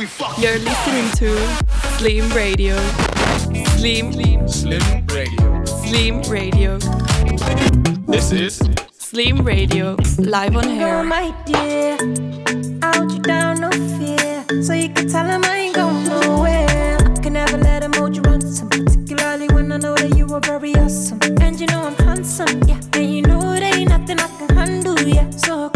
You're listening to Slim Radio. Slim. Slim Radio. Slim Radio. This is Slim Radio. Live on Girl, air. my dear, I hold you down, no fear. So you can tell him I ain't going nowhere. I can never let him hold you ransom, particularly when I know that you are very awesome. And you know I'm handsome, yeah. And you know there ain't nothing I can handle, yeah. So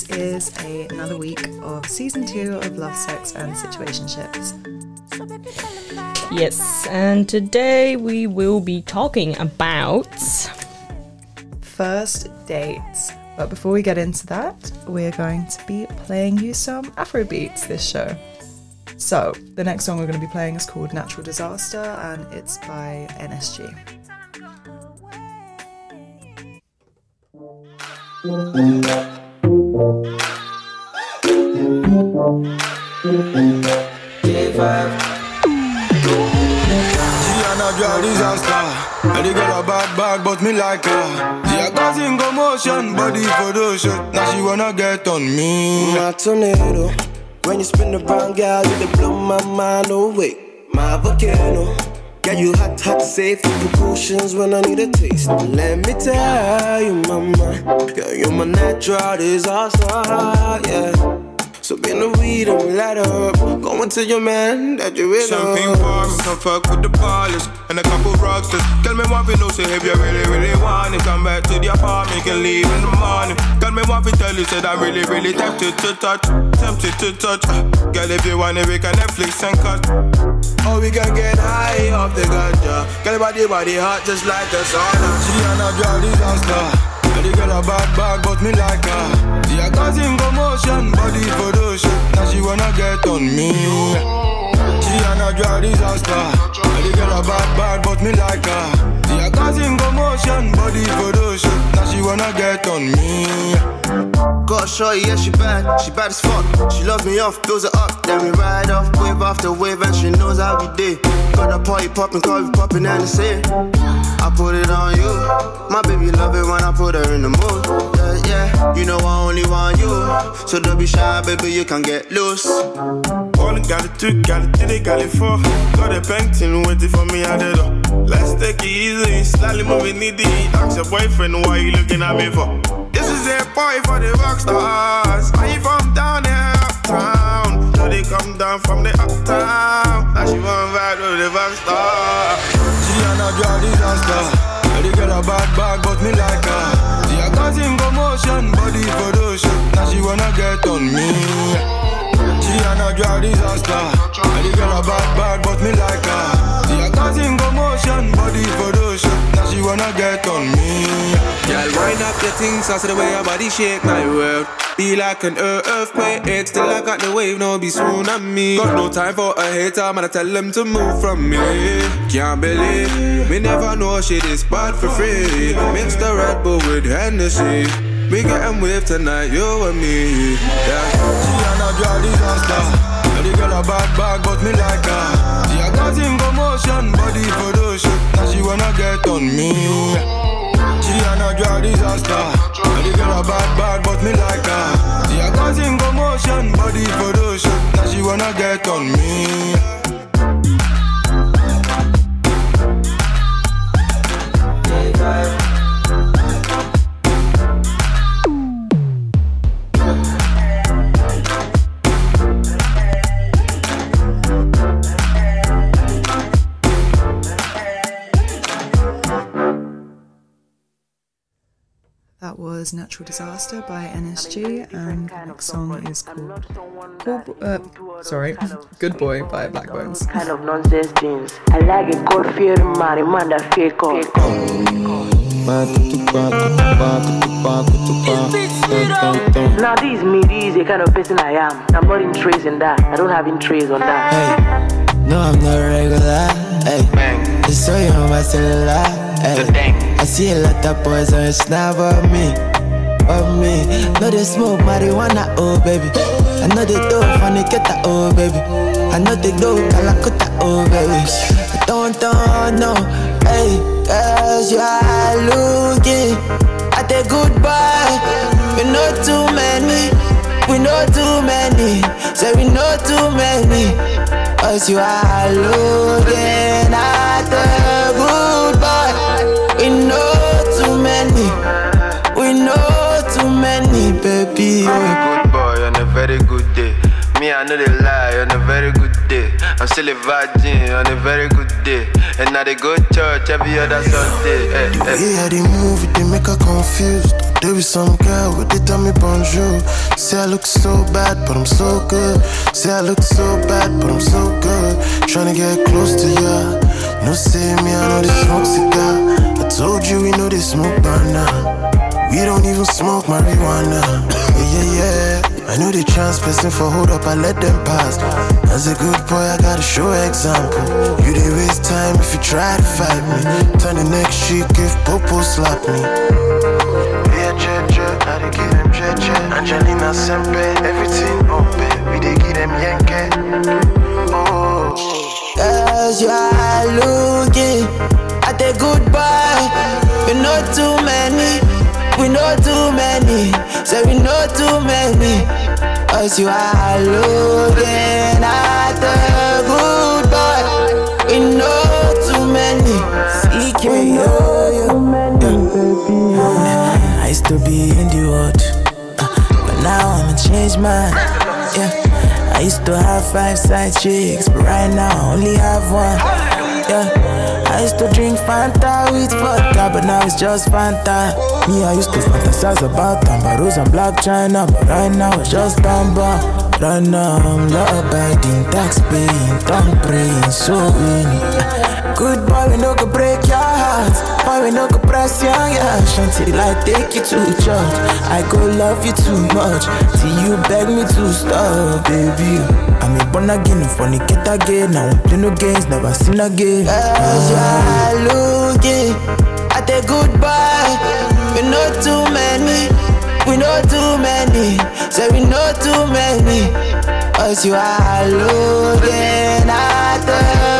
This is a, another week of season two of Love, Sex, and Situationships. So baby, tell him that. Yes, and today we will be talking about. First dates. But before we get into that, we're going to be playing you some Afro beats this show. So, the next song we're going to be playing is called Natural Disaster and it's by NSG. Natural disaster. And the girl a bad bad, but me like her. She a causing commotion, body photo shoot. Now she wanna get on me. My tornado. When you spin around, girl, you dey blow my mind away. My volcano. Get you hot, hot, safety precautions when I need a taste. Let me tell you, mama, girl, you're my natural disaster, yeah. So bring the weed and light up. Go and tell your man that you're in Champagne for me, come fuck with the ballers and a couple rockstars. Tell me what we know, say if you really, really want it, come back to the apartment, can leave in the morning. Tell me what we tell you, said I'm really, really tempted to touch, tempted to touch. Girl, if you want it, we can Netflix and cut. Oh, we can get high off the ganja. Girl, body, body hot, just like the sauna. She and a natural disaster. And the girl a bad bad, but me like her. She a causing commotion, body photo shoot. Now she wanna get on me. She a natural disaster. And the girl a bad bad, but me like her. She a causing commotion, body photo shoot. Now she wanna get on me. Got a shorty, yeah, she bad. She bad as fuck. She loves me off, fills it up. Then we ride off, wave after wave, and she knows how we do. Got a party popping, car we popping, and it's it. I put it on you. My baby love it when I put her in the mood. Yeah, yeah. You know I only want you. So don't be shy, baby, you can get loose. I got it two, got it three, got it four. Got a painting waiting for me at the door. Let's take it easy, slightly moving needy. Ask your boyfriend why you looking at me for. This is a party for the rock stars. Are you from down a natural disaster. And the girl a bad bad, but me like her. She a causing commotion, body photo shoot. Now she wanna get on me. Girl, wind up your things, I see the way your body shake my world. Be like an earthquake, it's still I got the wave, no be soon on me. Got no time for a hater, man, I tell them to move from me. Can't believe, me never know shit is bad for free. Mix the Red Bull with Hennessy. We getting wave tonight, you and me. Yeah. She and a natural disaster. And the girl a bad bad, but me like her. She a causing commotion, body photo shoot. Now she wanna get on me. She and a natural disaster. And the girl a bad bad, but me like her. She a causing commotion, body photo shoot. Now she wanna get on me. That was Natural Disaster by NSG and the next song is called Cool Bo- uh, sorry, Good Boy by Blaqbonez. kind of nonsense things. I like a God fearing man, a man that fake up. Now this me, this is the kind of person I am. I'm not interested in that. I don't have interest on that. Hey, no, I'm not regular. Hey, just so you know my cellular. Hey, I see a lot of boys on snap of me. of me. No they smoke marijuana, oh baby. I know they do funny get that, oh baby. I know they do calacuta, oh baby. I don't, don't know, hey, cause you are looking at a good boy. We know too many, we know too many, say we know too many. Cause you are looking at a good boy. We know too many, we know too many, baby. I'm a good boy on a very good day. Me, I know they lie on a very good day. I'm still a virgin on a very good day. And now they go church every other Sunday. Eh, eh. Hey, The hey. way I they move it, they make her confused. There be some girl with they tell me bonjour. Say I look so bad, but I'm so good. Say I look so bad, but I'm so good. Tryna get close to ya. No say me, I know they smoke cigar. I told you we know they smoke banana. We don't even smoke marijuana. Yeah, yeah, yeah. I know they trans person for hold up, I let them pass. As a good boy, I gotta show example. You they waste time if you try to fight me. Turn the next cheek if Popo slap me. Yeah, che, che, I dey give them che, che. Angelina Sempe, everything open. We dey give them yanke. Oh. Cause you are looking at a good boy. We know too many, we know too many, say we know too many. Cause you are looking at a good boy. We know too many, we know too many. I used to be in the world, but now I'm a changed man. Yeah, I used to have five side chicks, but right now I only have one. Yeah, I used to drink Fanta with vodka, but now it's just Fanta. Me, I used to fantasize about tambaros and black china, but right now it's just tamba. Right now I'm law abiding, tax paying, don't praying, so winning. Good boy, we no go break your heart. Boy, we no go press your yash until I take you to church. I go love you too much till you beg me to stop, baby. I'm a born again, fornicate again. Won't play no games, never sin again. Cause you're looking at a good boy. We know too many, we know too many. Say we know too many. Cause you are looking at a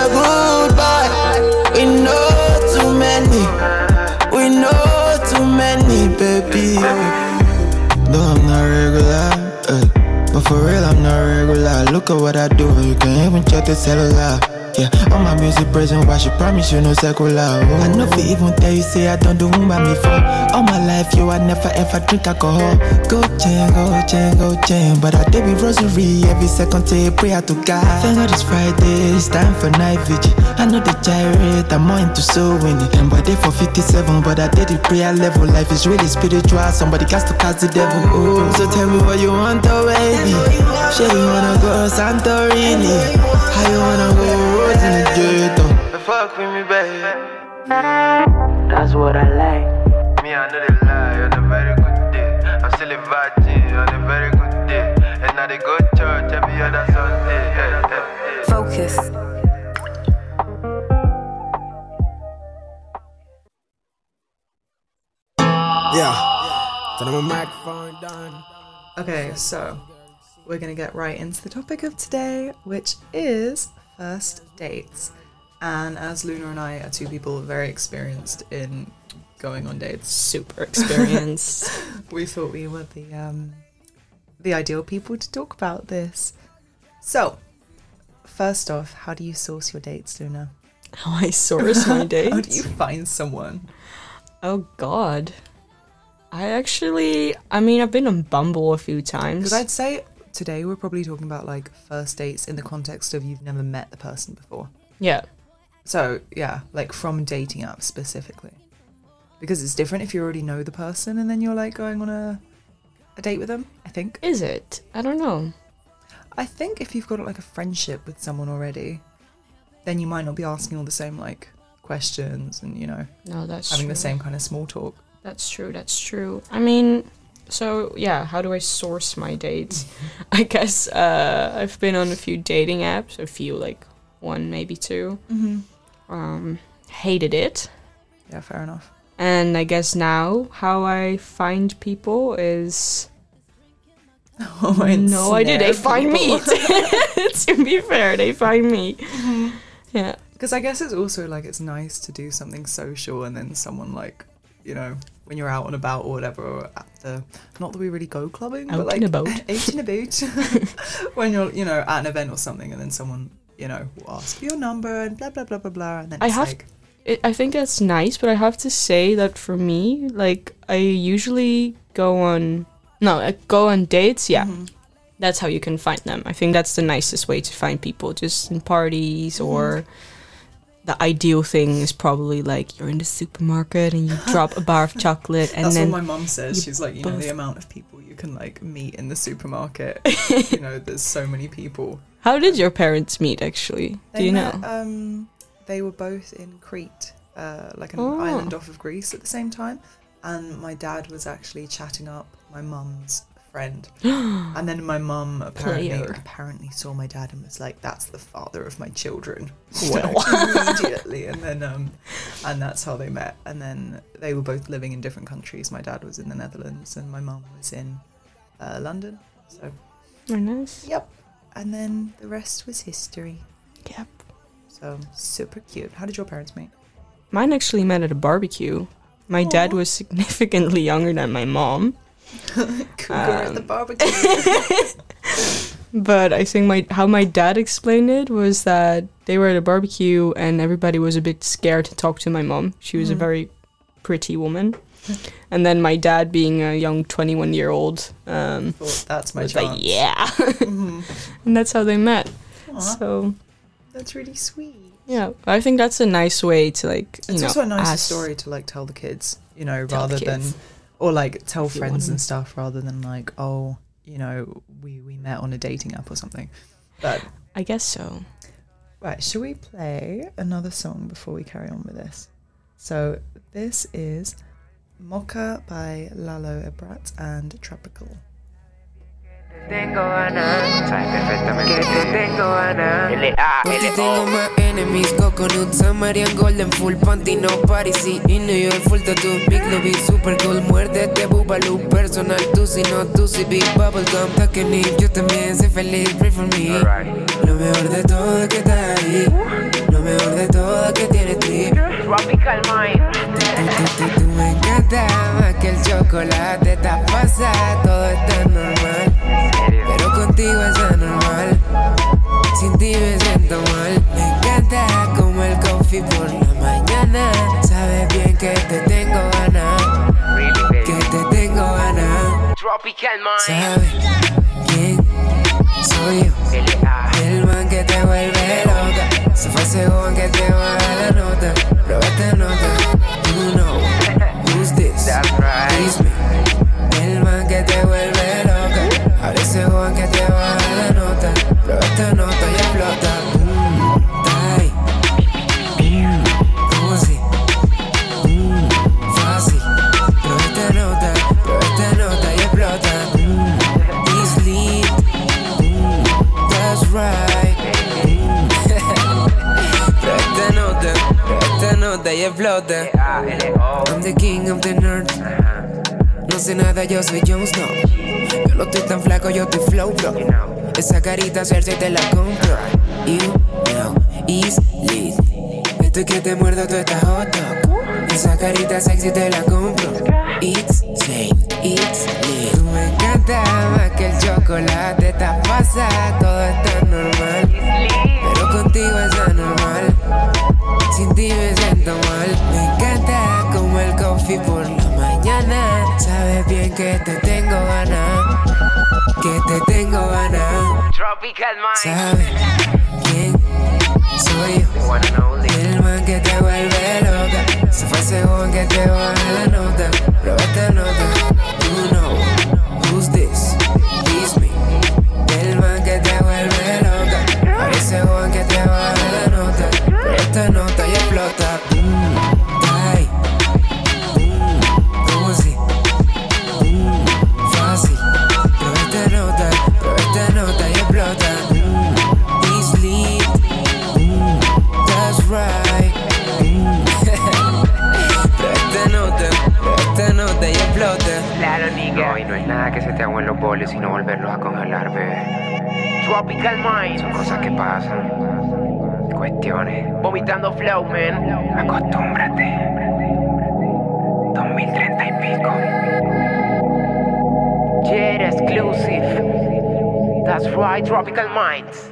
Look at what I do, you can't even check the cellular. Yeah, all my music present, why she promise you no secular. Oh. I know if even tell you say I don't do woman before. All my life, you I never ever drink alcohol. Go chain, go chain, go chain. But I did be rosary every second day, prayer to God. Thank God it's Friday, it's time for night vigil. I know the gyrate, I'm more into soul winning. And by day for 57, but I did the prayer level. Life is really spiritual, somebody got to cast the devil. Oh, so tell me what you want, baby. Sure, you wanna go Santorini? How you wanna go roads in the ghetto? Fuck with me, baby. That's what I like. Me, I know they lie on a very good day. I'm still a virgin on a very good day. And now they go church every other Sunday. Focus. Yeah. Turn on my microphone done. Okay, so we're going to get right into the topic of today, which is first dates. And as Luna and I are two people very experienced in going on dates, Super experienced. we thought we were the um, the ideal people to talk about this. So, first off, how do you source your dates, Luna? How I source my dates. How do you find someone? Oh God. I actually, I mean, I've been on Bumble a few times. Because I'd say today we're probably talking about like first dates in the context of you've never met the person before. yeah, So yeah, like from dating apps specifically, because it's different if you already know the person and then you're like going on a a date with them. I think. is it? I don't know. I think if you've got like a friendship with someone already, then you might not be asking all the same like questions and you know No, that's having true. the same kind of small talk. That's true. That's true. I mean, so yeah, how do I source my dates? I guess uh, I've been on a few dating apps. A few, like one, maybe two. Mm-hmm. Um, hated it. Yeah, fair enough. And I guess now how I find people is Oh, and no idea. They snare find me. to be fair, they find me. Yeah. Because I guess it's also like it's nice to do something social and then someone like, you know, when you're out and about or whatever, or at the not that we really go clubbing, Out but like and about. out a about. when you're, you know, at an event or something, and then someone, you know, will ask for your number and blah blah blah blah blah, and then I have- like, It, I think that's nice, but I have to say that for me, like I usually go on no, I go on dates. Yeah, Mm-hmm. that's how you can find them. I think that's the nicest way to find people, just in parties Mm-hmm. or. The ideal thing is probably like you're in the supermarket and you drop a bar of chocolate and that's then what my mom says. She's like, you know, the amount of people you can like meet in the supermarket. you know, there's so many people. How did your parents meet actually? Do you met, know? Um, they were both in Crete, uh, like an Oh. island off of Greece at the same time. And my dad was actually chatting up my mum's friend. and then my mum apparently Player. apparently saw my dad and was like, "That's the father of my children." Well. immediately, and then um, and that's how they met. And then they were both living in different countries. My dad was in the Netherlands, and my mum was in uh, London. So Very nice. Yep. And then the rest was history. Yep. So super cute. How did your parents meet? Mine actually met at a barbecue. My dad was significantly younger than my mom. Cougar at the Um, barbecue. But I think my how my dad explained it was that they were at a barbecue and everybody was a bit scared to talk to my mom. She was a Mhm. very pretty woman. And then my dad, being a young 21 year old, um, Thought that's my was chance. like, yeah. Mhm. and that's how they met. Aw. So, That's really sweet. yeah, I think that's a nice way to, like, you It's know, also a nice story to like tell the kids, you know, rather than. Or like tell If friends and stuff rather than like, oh, you know, we we met on a dating app or something. But I guess so. Right, shall we play another song before we carry on with this? So this is Mocha by Lalo Ebratt and Tropical. Tengo ganas, sabes perfectamente que te tengo ganas. Ti tengo más enemies, coconut, Samarian, golden, full panty, no party, sí, in New York, full tattoo, big lobby, super cool, muérdete, bubaloo, personal, tú si no, tú si big bubble gum, taquení, yo también soy feliz, pray for me. Lo mejor de todo es que estás ahí, lo mejor de todo es que tienes ti. Tropical mind. Tú, tú, tú me encanta más que el chocolate, está pasada, todo está normal, contigo es anormal. Sin ti me siento mal. Me encanta como el coffee por la mañana. Sabes bien que te tengo ganas. Que te tengo ganas. ¿Sabes quién soy yo? El man que te vuelve loca. Se fue ese que te baja y explota. I'm the king of the north. No sé nada, yo soy Jon Snow. Yo no estoy tan flaco, yo estoy flow, bro. Esa carita Cersei te la compro. You know, is lit. Esto que te muerdo, tú estás hot dog. Esa carita sexy te la compro. It's same, it's lit. Tú me encanta más que el chocolate. Estás pasada, todo está normal. Pero contigo es anormal. Sin ti me siento mal. Me encanta como el coffee por la mañana. Sabes bien que te tengo ganas. Que te tengo ganas. Tropical mind. ¿Sabes quién soy yo? El man que te vuelve loca. Se fue joven que te baja la nota. Prueba esta nota. You know by Trapical Minds.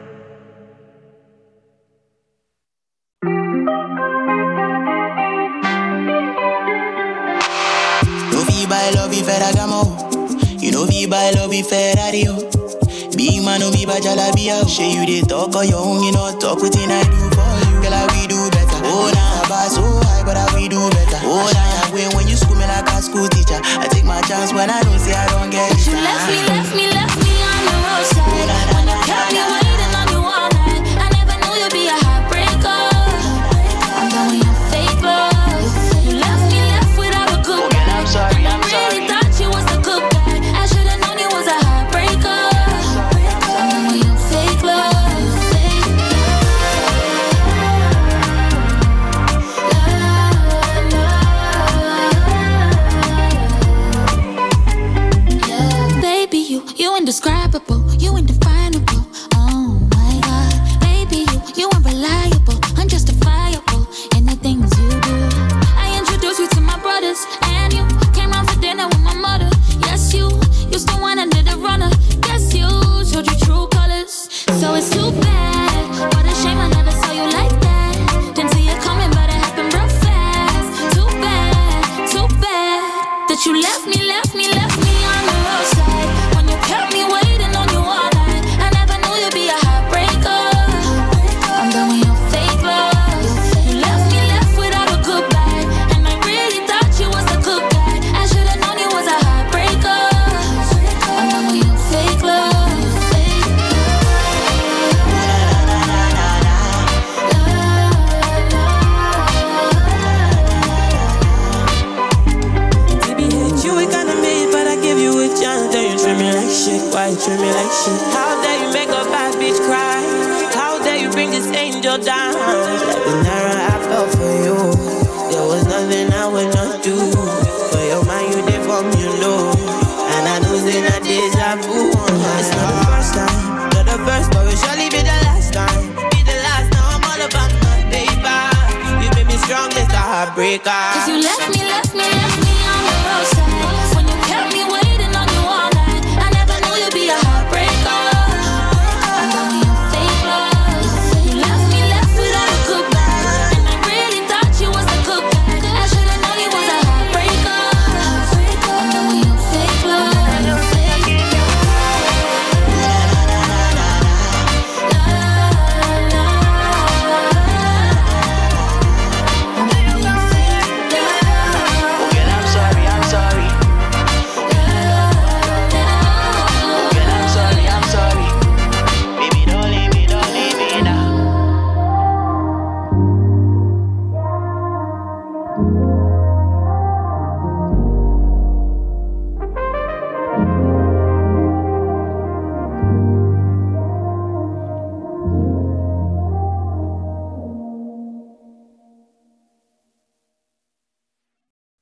heartbreaker. Cause you left me, left me, left me.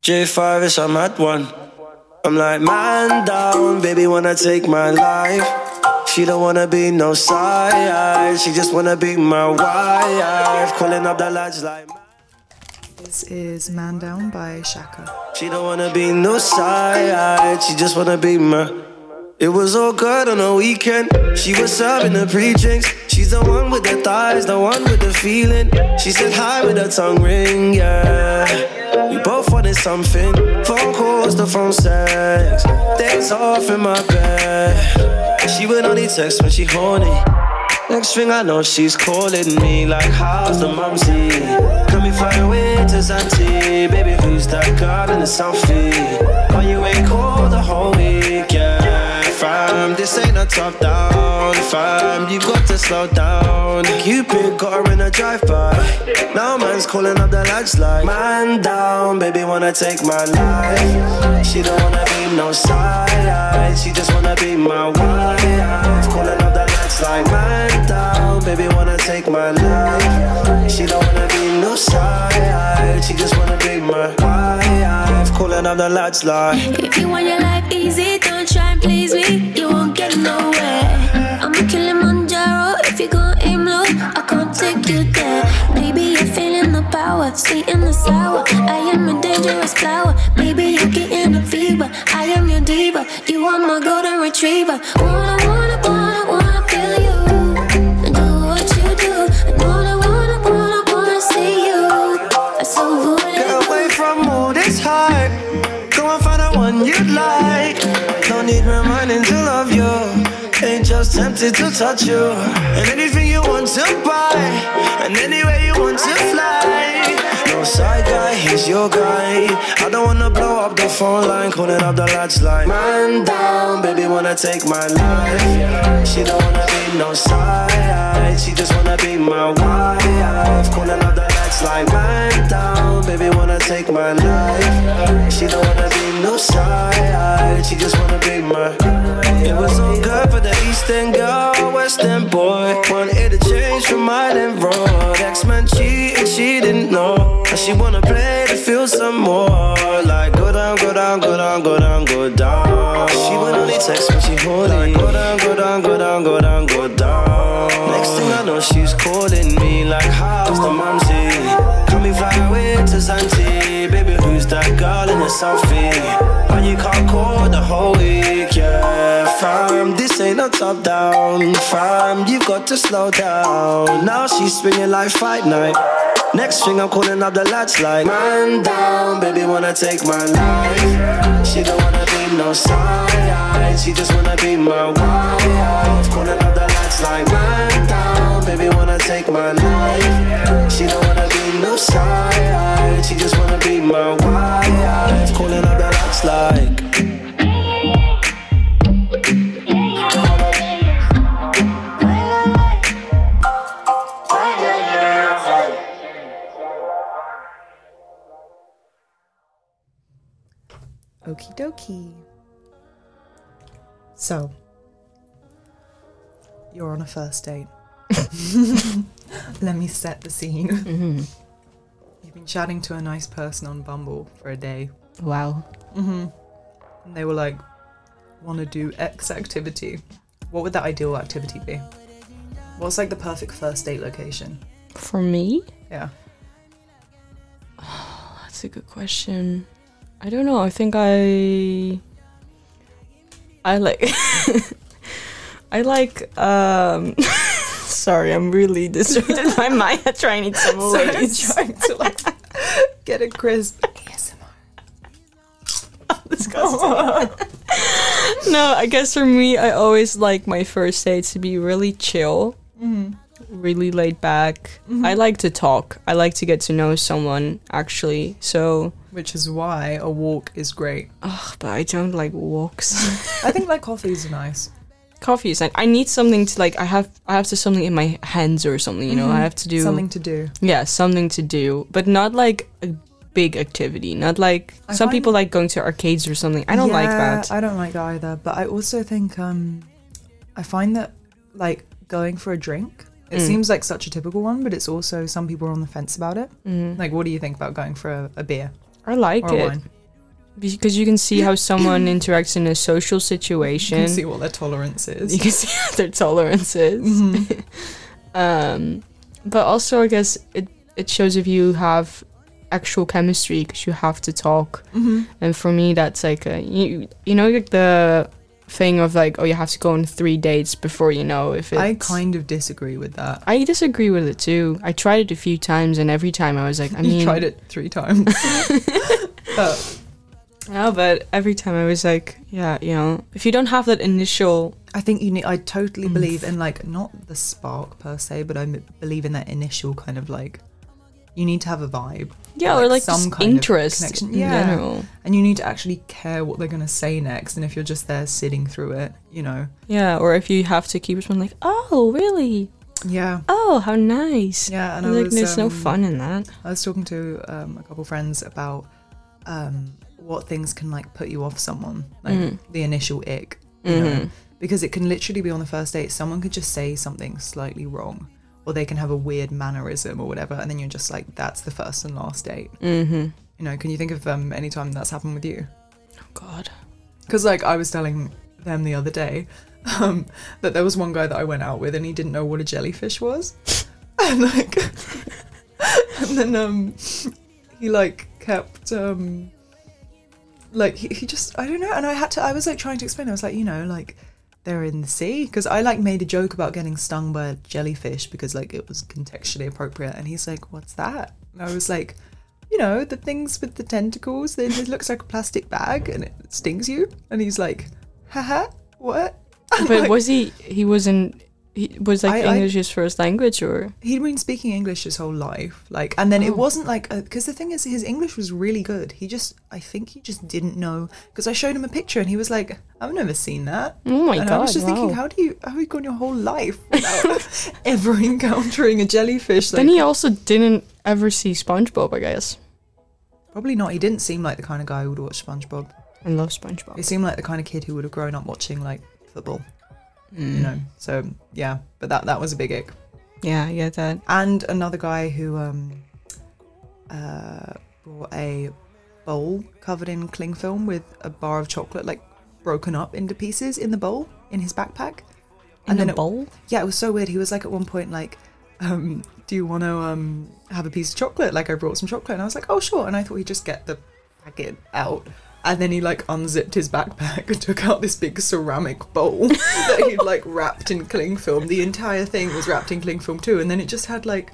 J5 is I'm at one. I'm like, man down, baby, wanna take my life. She don't wanna be no side, she just wanna be my wife. Calling up the lads like. This is Man Down by Shaka. She don't wanna be no side, she just wanna be my. It was all good on a weekend. She was serving the pre drinks. She's the one with the thighs, the one with the feeling. She said hi with her tongue ring, yeah. We both wanted something. Phone calls, the phone sex. Days off in my bed. She would only text when she horny. Next thing I know, she's calling me like, How's the mumsy? Can we fly away to Zante? Baby, who's that girl in the selfie? Why you ain't called the whole weekend? fam. This ain't a top down, fam. You got to slow down. Cupid got her in a drive by. Now man's calling up the lads like, man down, baby wanna take my life. She don't wanna be no side, she just wanna be my wife. Calling up the lads like, man down, baby wanna take my life. She don't wanna be no side, she just wanna be my wife. Calling up the lads like, if you want your life easy. Don't sweet, you won't get nowhere. I'm a Kilimanjaro if you go aim low. I can't take you there. Maybe you're feeling the power, sweet in the sour. I am a dangerous flower. Maybe you're getting a fever. I am your diva. You are my golden retriever. Wanna, wanna, wanna, wanna feel you. you'd like. No need reminding to love you. Ain't just tempted to touch you. And anything you want to buy. And anywhere you want to fly. No side guy, he's your guy. I don't wanna blow up the phone line, calling up the lads like Man down, baby wanna take my life. She don't wanna be no side, she just wanna be my wife. Calling up the lads like Man down, baby wanna take my life. She don't wanna be no side, she just wanna be my. It was all good for the Eastern girl, Western boy. Wanted to change from Island Road. X-Men cheated, she didn't know. And she wanna play to feel some more. Like go down, go down, go down, go down, go down. She would only text when she horny. Like go down, go down, go down, go down, go down. Next thing I know, she's calling me like, how's the mumsy? Can we fly away to Zante? In selfie? Why you can't call the whole week, yeah Fam, this ain't no top down. Fam, you've got to slow down. Now she's swinging like fight night. Next thing I'm calling up the lads like Man down, baby wanna take my life. She don't wanna be no side She just wanna be my wife. Calling up the lads like Man down, baby wanna take my life. She don't wanna no side She just wanna be my wife Calling up the lads like Okie dokie. So, you're on a first date. Let me set the scene. Mm-hmm. Chatting to a nice person on Bumble for a day. Wow. Mm-hmm. And they were like, want to do X activity. What would that ideal activity be? What's like the perfect first date location? For me? Yeah. That's a good question. I don't know. I think I I like I like um sorry, I'm really distracted by Maya trying to some Sorry, words. trying to like get a crisp ASMR. no, I guess for me I always like my first dates to be really chill. Mhm. Really laid back. Mhm. I like to talk. I like to get to know someone actually. So Which is why a walk is great. Ugh, but I don't like walks. I think like coffees are nice. Coffee is like I need something to like I have I have to something in my hands or something, you know. Mhm. I have to do Something to do. Yeah, something to do, but not like a big activity. Not like I some people like going to arcades or something. I don't like that. I don't like that either. But I also think um I find that like going for a drink, it Mm. seems like such a typical one, but it's also some people are on the fence about it. Mhm. Like what do you think about going for a, a beer? I like it wine? Because you can see how someone interacts in a social situation. You can see what their tolerance is. You can see what their tolerance is. Mhm. um, but also, I guess it it shows if you have actual chemistry because you have to talk. Mhm. And for me, that's like a, you you know like the thing of like oh you have to go on three dates before you know if it's. I kind of disagree with that. I disagree with it too. I tried it a few times, and every time I was like, I you mean, tried it three times. No, but every time I was like, yeah, you know, if you don't have that initial, I think you need. I totally believe in like not the spark per se, but I believe in that initial kind of like. You need to have a vibe. Yeah, or, like, just of interest connection. in Yeah. general. And you need to actually care what they're gonna say next. And if you're just there sitting through it, you know. yeah, or if you have to keep someone like, oh, really? Yeah. Oh, how nice. Yeah, and I like, was, there's no um, fun in that. I was talking to um, a couple friends about um, what things can like put you off someone, like Mhm. the initial ick, you know, Mhm. because it can literally be on the first date. Someone could just say something slightly wrong, or they can have a weird mannerism or whatever, and then you're just like, that's the first and last date. Mhm. You know, can you think of um, any time that's happened with you? Oh, God. Because like I was telling them the other day um, that there was one guy that I went out with and he didn't know what a jellyfish was. and like, and then um, he like kept um, like he, he just I don't know, and I had to I was like trying to explain. I was like, you know, like they're in the sea because I like made a joke about getting stung by a jellyfish because like it was contextually appropriate, and he's like, what's that? And I was like. You know, the things with the tentacles, then it looks like a plastic bag and it stings you. And he's like, haha, what? But like- was he? He wasn't. He was like I- I- English his first language, or he'd been speaking English his whole life, like, and then Oh. it wasn't like uh, because the thing is, his English was really good. He just, I think, he just didn't know because I showed him a picture and he was like, "I've never seen that." Oh my and I was God, just thinking, how do you, how have you gone your whole life without ever encountering a jellyfish? then he also didn't ever see SpongeBob. I guess. probably not. He didn't seem like the kind of guy who would watch SpongeBob. I love SpongeBob. He seemed like the kind of kid who would have grown up watching like football. Mm. You know, so yeah, but that that was a big ick. Yeah, yeah, that. and another guy who um uh brought a bowl covered in cling film with a bar of chocolate like broken up into pieces in the bowl in his backpack In a it- bowl? yeah it was so weird he was like at one point like um do you want to um have a piece of chocolate like i brought some chocolate and i was like oh sure and i thought he'd just get the packet out and then he like unzipped his backpack and took out this big ceramic bowl that he'd like wrapped in cling film. The entire thing was wrapped in cling film too, and then it just had like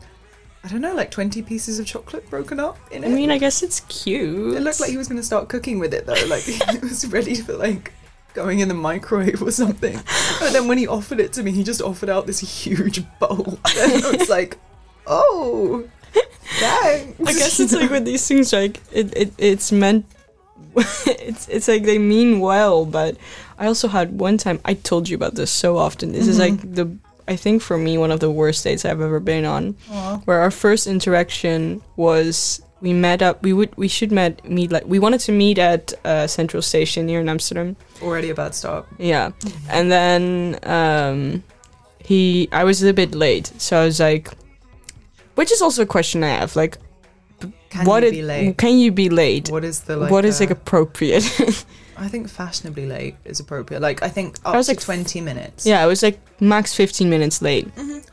I don't know, like twenty pieces of chocolate broken up in it. I mean, I guess it's cute. it looked like he was going to start cooking with it though, like he was ready for like going in the microwave or something. But then when he offered it to me, he just offered out this huge bowl, and I was like, oh. Thanks. I guess it's like with these things, like it, it it's meant. it's it's like they mean well, but I also had one time. I told you about this so often. This is like the I think for me one of the worst dates I've ever been on. Aw. Where our first interaction was we met up. We would we should met meet like we wanted to meet at uh, Central Station here in Amsterdam. already a bad start. Yeah. And then um he I was a bit late. So I was like which is also a question I have. Like Can what you it- be late? Can you be late? What is the like? what is like uh, appropriate? I think fashionably late is appropriate. Like I think up I was to like twenty minutes. yeah, I was like max 15 minutes late.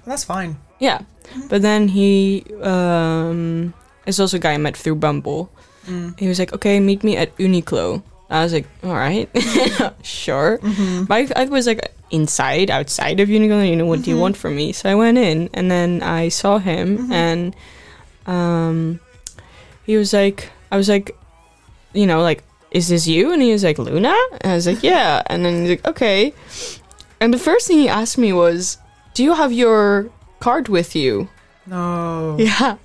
that's fine. Yeah. But then he um is also a guy I met through Bumble. Mm. He was like, "Okay, meet me at Uniqlo." I was like, "All right, sure." Mm-hmm. But I, I was like inside, outside of Uniqlo. You know, what do you Mhm. want from me? So I went in, and then I saw him, Mhm. and um, he was like, I was like, you know, like, is this you? And he was like, Luna. And I was like, yeah. And then he's like, okay. And the first thing he asked me was, do you have your card with you? No. Yeah.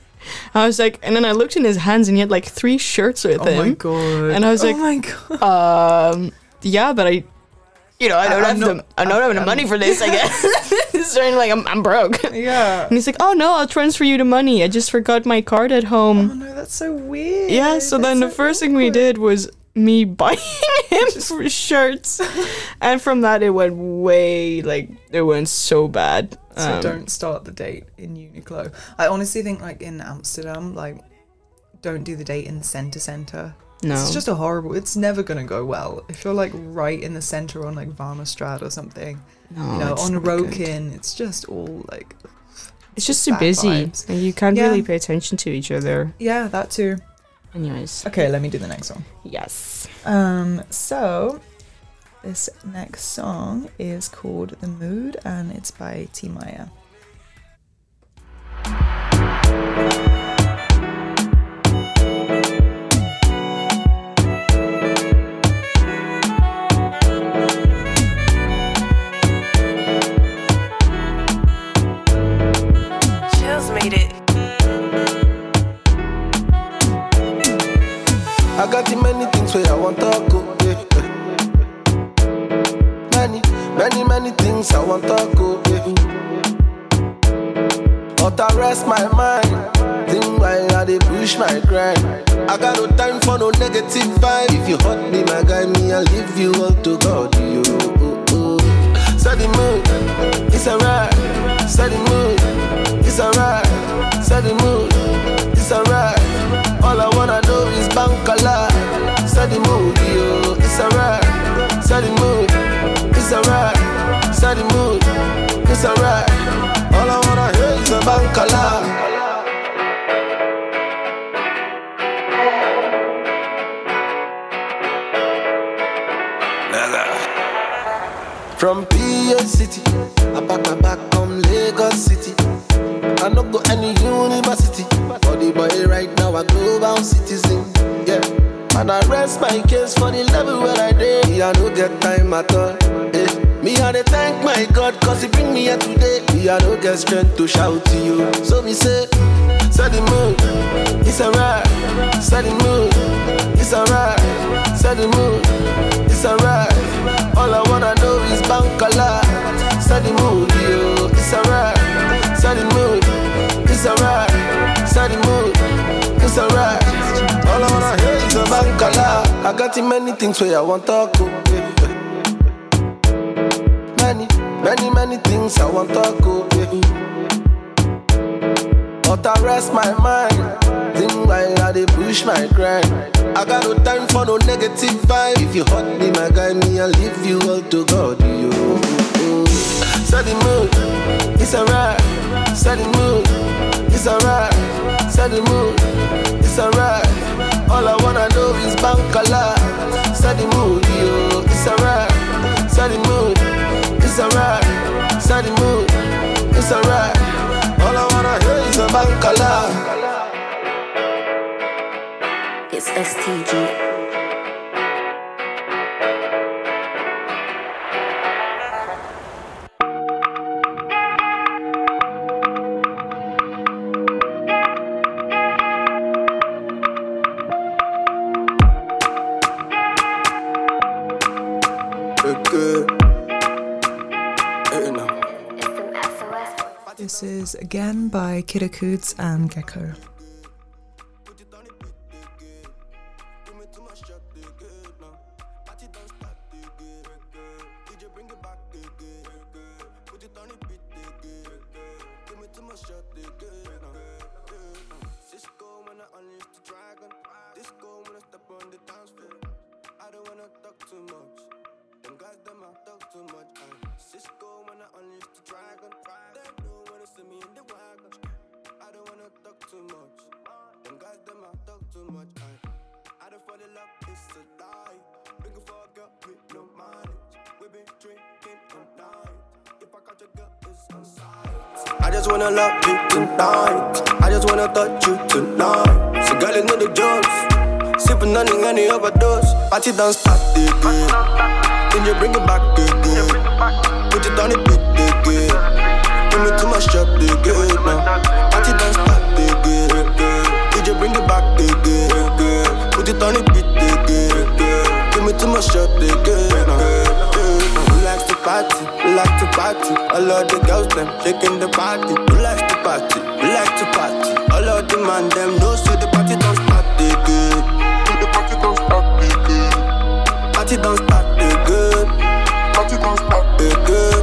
I was like, and then I looked in his hands, and he had like three shirts with Oh him. my god. And I was oh like, my god. um, yeah, but I, you know, I don't I'm have the, I don't have the money for this. I guess. so I'm like, I'm, I'm broke. Yeah. And he's like, oh no, I'll transfer you the money. I just forgot my card at home. Oh no, that's so weird. Yeah, so then the first thing we did was me buying him for shirts. and from that it went way like it went so bad. So Um, don't start the date in Uniqlo. I honestly think like in Amsterdam, like don't do the date in the center center. No. It's just a horrible it's never gonna go well. If you're like right in the center on like Varmastrad or something. No, you know, on not good. It's just all like It's just too busy. vibes. And you can't Yeah. really pay attention to each other. Yeah, that too. Anyways. Okay, let me do the next one. Yes. Um, so this next song is called The Mood and it's by T Maya. It. I got the many things where I want to go. Yeah. Many, many, many things I want to go. Yeah. But I rest my mind. Think why I dey push my grind. I got no time for no negative vibe. If you hurt me, my guy, me, I leave you all to God. You. Set the mood, it's alright. Set the mood, it's alright. Set the mood, it's alright. All I wanna know is bankala. Set the mood, yo, it's alright. Set the mood, it's alright. Set the mood, it's alright. All I wanna hear is a bankala. bankala. From citizen. Yeah, and I rest my case for the level where I did. I no get time at all. Eh. Me I dey thank my God cause he bring me here today. Me I no get strength to shout to you. So me say, set the mood, it's alright. Set the mood, it's alright. Set the mood, it's alright. All I wanna know is bankala. Set the mood, yo, it's alright. Set the mood, it's alright. Set the mood, it's alright. All I wanna hear is a bankala. I got in many things where I want to talk. yeah. Many, many, many things I want to go. But I rest my mind. Think while I dey push my grind. I got no time for no negative vibe. If you hurt me, my guy, me I leave you all to God. You. Set the mood, it's alright. Set the mood, it's alright. Set the mood, it's alright. All I wanna know is bankala. Set the mood, yo, it's alright. Set the mood, it's alright. Set the mood, it's alright. All I wanna hear is a bankala. It's STG. Is again by Kida Kudz and Geko. Just wanna love you tonight. I just wanna touch you tonight. So girl, you know the jokes. Sipping nothing, any overdose. Party don't start again. Then you bring it back again. Put it on the beat again. Give me too much shot again. Now. Party don't start again. Did you bring it back again? Put it on the beat again. Give me too much shot again. Now. Who party? Who like to party? All of the girls them shaking the party. Who likes to party? Who like to party? All of the man them know so the party don't start again. The party don't start again. Party don't start the good. Party don't start again.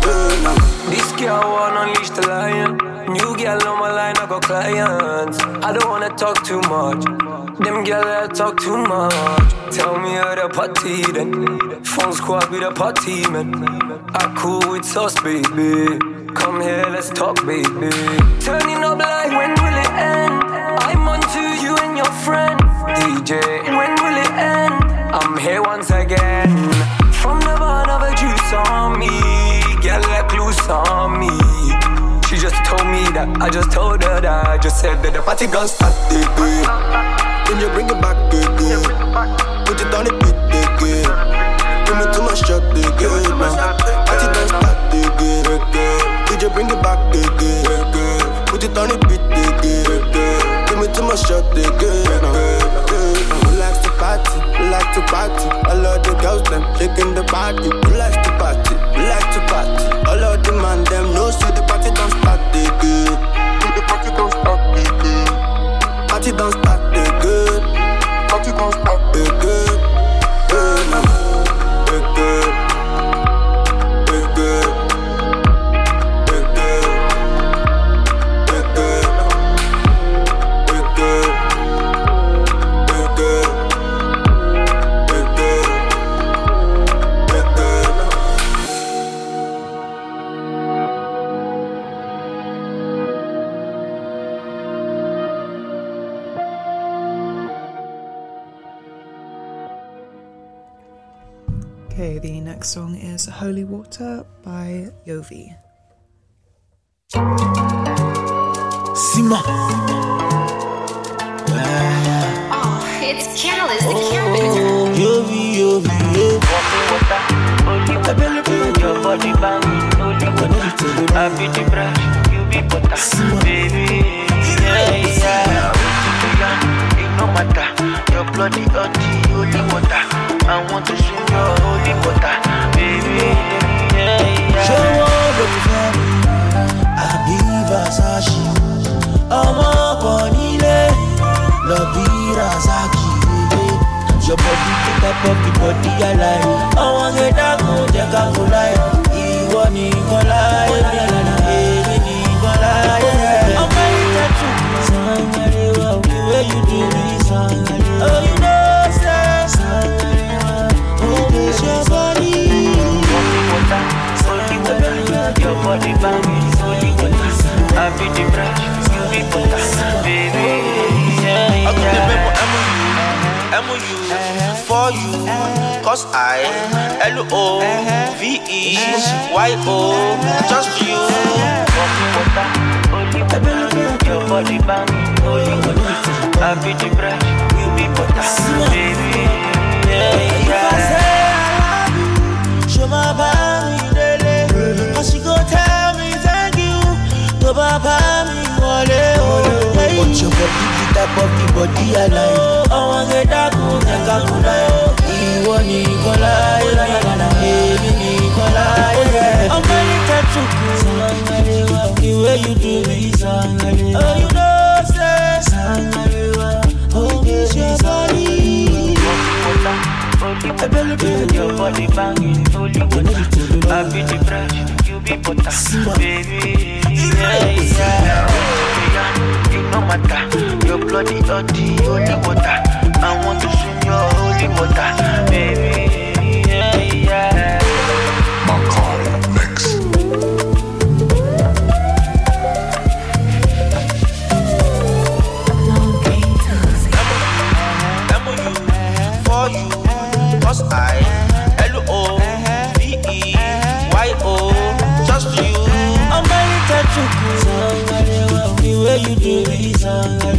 Yeah, This girl wanna unleash the lion. New girl on my line, I got clients. I don't wanna talk too much. Them girl that talk too much. Tell me how the party then. Phone squad with a party man. I cool with sauce, baby. Come here, let's talk, baby. Turning up like when will it end? I'm on to you and your friend. DJ, when will it end? I'm here once again. From the bottom of a juice on me. Girl, like loose on me. She just told me that. I just told her that. I just said that the party gon' start again. Then you bring it back again. Put it on the beat again. Give me too much shot again. Now. Party don't start again. Did you bring it back again? Put it on the beat again. Give me too much shot again. Now. Likes to party? Like to party? All of the girls them shaking the body. Likes to party? Like to party? All of the man them know so the party don't start again. The party don't start again. Party don't Okay, the next song is Holy Water by Yovi. Sima. Oh, it's Callus, the character. Oh, Yovi, Yovi, water, only Your body bang, holy water. I be the brush, you be butter, baby. Yeah, yeah. It no matter. Your bloody dirty, holy water. I want to swim your holy water, baby. Yeah, yeah. Show family. I ọmọ pọ̀ nílé lọ bí razaki body dey top of the body alive ọmọ gẹ̀dá kò jẹ́ ká kó láì ìwọ nìkan láyé Your body banging, holy water. I be the brush, you be butter, baby. Yeah, I could yeah. remember MOU, MOU for you, cause I L O V E Y O, just you. Your body banging, holy water. I be the brush, you be butter, baby. Yeah, yeah. If I say I love you, show my body To baba mi wọlé o. But your body the type of the body I like. Ọmọ gẹ̀dá kò tẹ̀ka kò láyé. Ìwọ nìkan láyé. Èmi nìkan láyé. Ọmọ ní tẹ̀tù kù. Sangarewa, the way you do me. Oh, you know say sangarewa. Oh, miss your body. Your body banging, holy water. I be the brush, you be butter, baby. Yeah, yeah. It no matter. Your bloody dirty, holy water. I want to swim your holy water, baby. You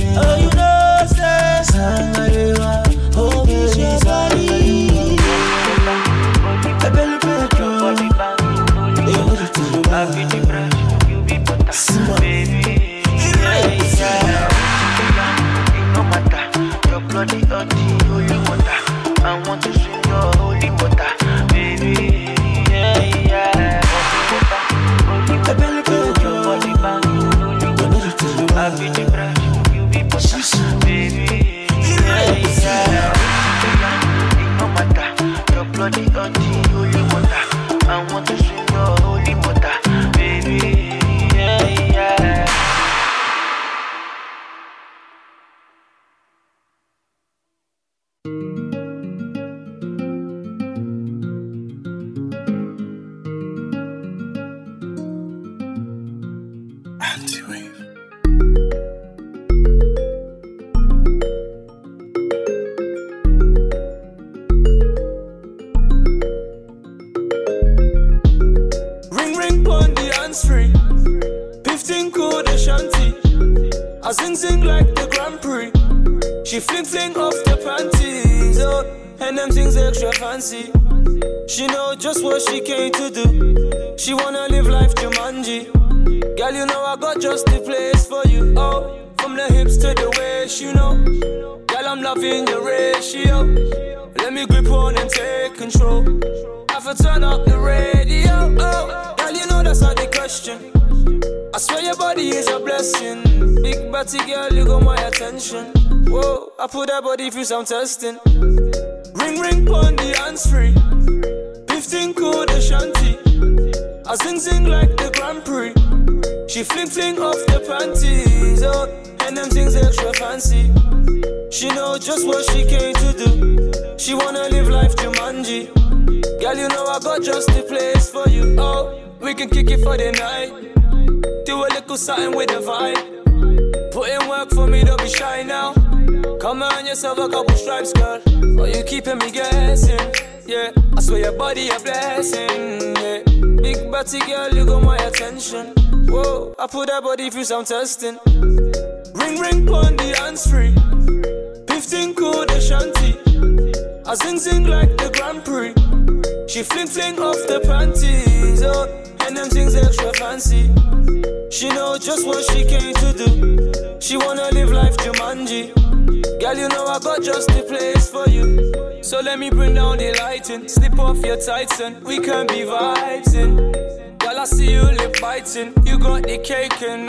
body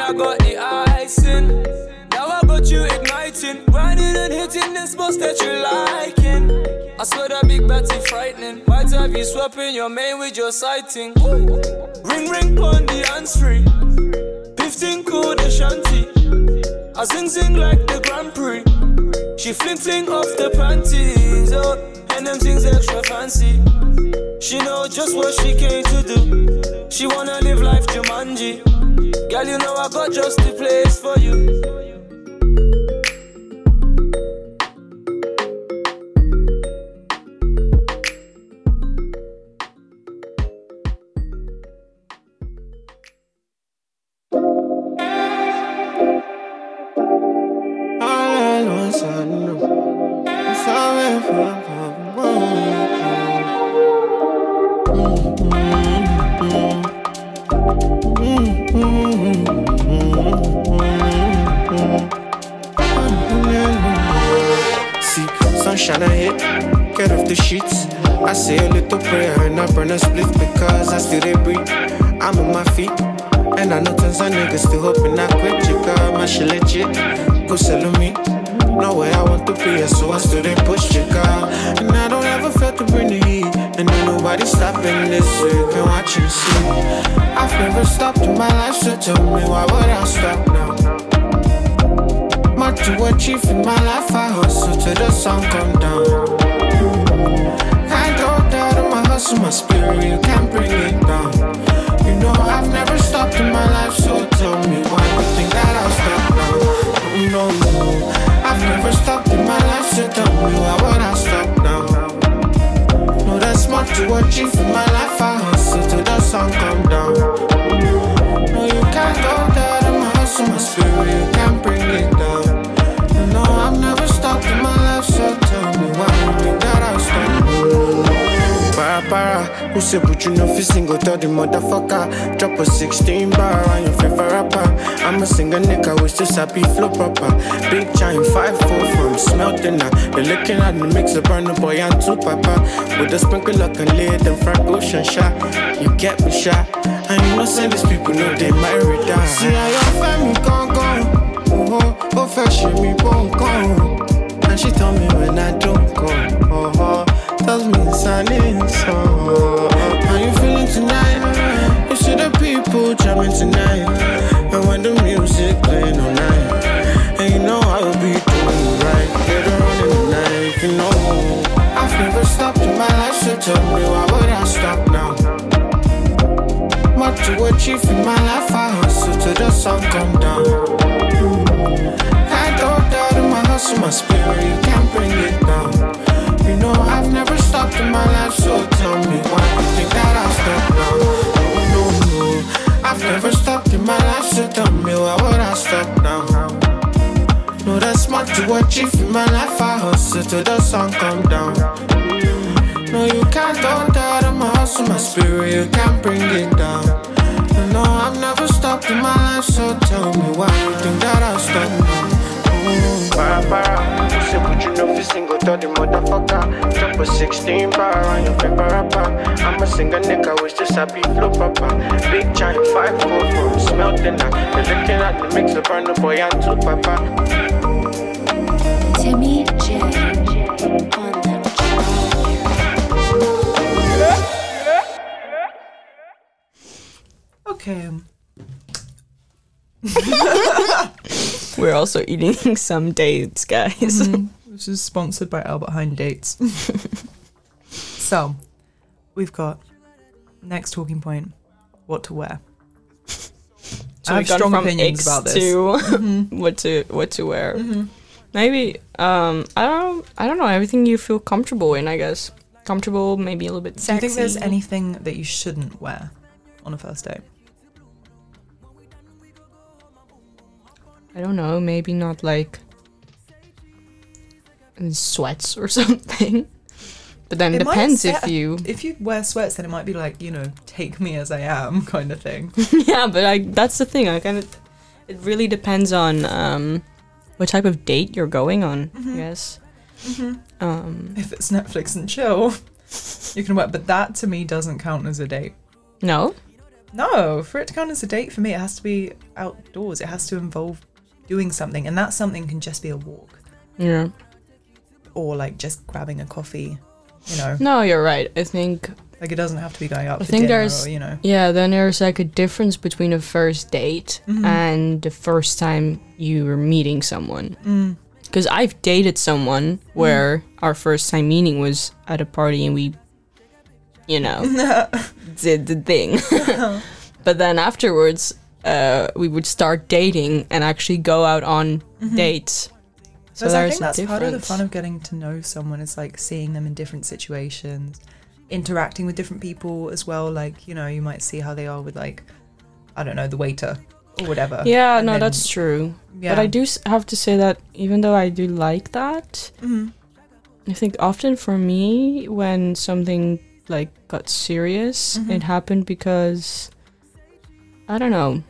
I got the icing. Now I got you igniting, grinding and hitting the spots that you liking. I swear that big batty frightening. Might have you swapping your main with your sighting. Ring ring on the hands free. 15 cool the shanty. I sing sing like the Grand Prix. She fling fling off the panties, oh, and them things extra fancy. She know just what she came to do. She wanna live life Jumanji. Girl, you know I got just the place for you. A split because I still they breathe. I'm on my feet, and I know tons of niggas still hoping I quit. Chica, my shit legit, go sell me. No way I want to be, so I still they push chica. And I don't ever feel to bring the heat, and ain't nobody stopping this. So you can watch and see. I've never stopped in my life, so tell me why would I stop now? Much to achieve in my life, I hustle till the sun come down. Down in my spirit, you can't bring it down. You know I've never stopped in my life, so tell me why you think that I'll stop now? Oh, no, no, I've never stopped in my life, so tell me why would I stop now? No, that's much to achieve in my life, I hustle till the sun come down. No, you can't go in my hustle, my spirit, Para who said but you know fi single tell the motherfucker. Drop a 16 bar on your favorite rapper. I'm a singer nigga, we still sappy flow proper. Big giant 5'4 from smelting now You're looking at the mix of Burna Boy and two papa. With a sprinkle of lay them front ocean shot You get me shot And you know say these people know they married down See how your family gone gone Oh, oh, oh, ṣe mi bó nǹkan And she told me when I don't go. Oh, oh, Tells me it's an oh, How you feeling tonight? You see the people jamming tonight And when the music playing all night And you know I will be doing right Later on in the night, you know I've never stopped in my life So tell me why would I stop now? Much to achieve in my life I hustle till the sun come down I don't doubt in my hustle, my spirit, you can't bring it down. In my life, so tell me why you think that I'll stop now. No, no, no, I've never stopped in my life, so tell me why would I stop now? No, that's much to achieve in my life, I hustle till the sun come down. No, you can't don't doubt in my hustle, my spirit, you can't bring it down. No, I've never stopped in my life, so tell me why you think that I'll stop now. Para para, you say but you know fi single tell the motherfucker? Drop a 16 bar on your favorite rapper I'm a singer nigga, wish this happy flow proper Big giant 5 4 from smelting now You're looking at the mix of Burna Boy and two papa Timmy J on the Okay. We're also eating some dates, guys. Mhm. This is sponsored by Albert Heijn Dates. so, we've got next talking point: what to wear. So I have strong from opinions X about this. to Mhm. what to what to wear. Mhm. Maybe um I don't I don't know everything you feel comfortable in. I guess comfortable, maybe a little bit sexy. Do you think there's anything that you shouldn't wear on a first date? I don't know, maybe not like sweats or something. But then it depends if you. If you wear sweats, then it might be like you know, take me as I am, kind of thing. yeah, but I that's the thing. I kind of. It really depends on um, what type of date you're going on. Mhm. I guess. Mhm. Um, If it's Netflix and chill, you can wear. But that to me doesn't count as a date. no. No, for it to count as a date for me, it has to be outdoors. It has to involve doing something, and that something can just be a walk Yeah. or like just grabbing a coffee. You know, No, you're right. I think. like it doesn't have to be going out I for think there's or you know. yeah. Then there's like a difference between a first date Mhm. and the first time you were meeting someone. Mm. Because I've dated someone where our first time meeting was at a party and we, you know, did the thing. but then afterwards, uh, we would start dating and actually go out on Mhm. dates. So I think that's part of the fun of getting to know someone is like seeing them in different situations, interacting with different people as well. Like you know, you might see how they are with like, I don't know, the waiter or whatever. Yeah, And no, then- that's true. Yeah. But I do have to say that even though I do like that, Mhm. I think often for me when something like got serious, Mhm. it happened because I don't know,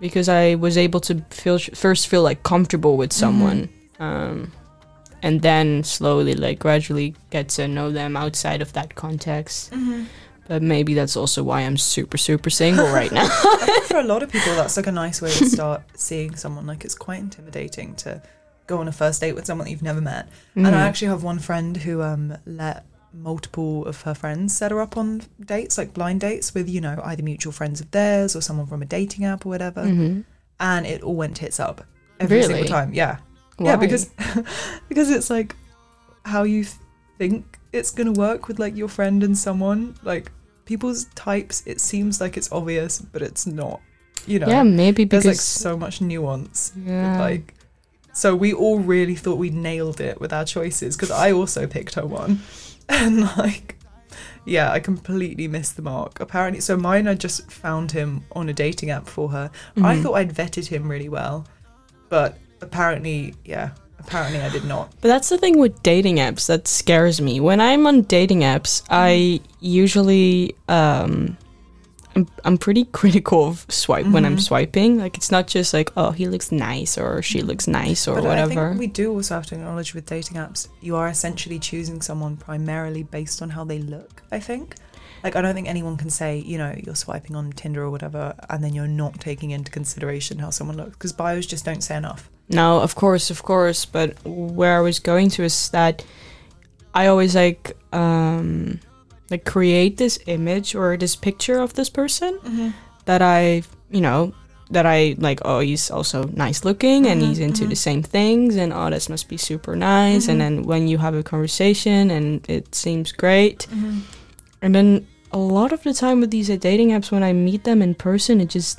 because I was able to feel first feel like comfortable with someone, um, and then slowly, like gradually, get to know them outside of that context. Mhm. But maybe that's also why I'm super super single right now. I think for a lot of people, that's like a nice way to start seeing someone. Like it's quite intimidating to go on a first date with someone that you've never met. And Mhm. I actually have one friend who um let multiple of her friends set her up on dates, like blind dates with you know either mutual friends of theirs or someone from a dating app or whatever. Mhm. And it all went tits up every single time. Yeah, yeah, because because it's like how you think it's gonna work with like your friend and someone like people's types it seems like it's obvious but it's not you know Yeah, maybe because there's like so much nuance with, Yeah. like so we all really thought we nailed it with our choices because i also picked her one and like yeah i completely missed the mark apparently so mine i just found him on a dating app for her i Mhm. thought i'd vetted him really well but apparently yeah apparently i did not But that's the thing with dating apps that scares me. When I'm on dating apps, I usually um I'm, I'm pretty critical of swipe when I'm Mhm. swiping. Like it's not just like, oh, he looks nice or she looks nice or but I whatever. think we do also have to acknowledge with dating apps, you are essentially choosing someone primarily based on how they look, I think. Like, I don't think anyone can say, you know, you're swiping on Tinder or whatever, and then you're not taking into consideration how someone looks, because bios just don't say enough. No, of course, of course. But where I was going to is that I always like um like create this image or this picture of this person Mhm. that I, you know, that I like. Oh, he's also nice looking and he's Mhm, into mhm. the same things, and oh, this must be super nice. Mhm. And then when you have a conversation and it seems great, and then a lot of the time with these dating apps, when I meet them in person, it just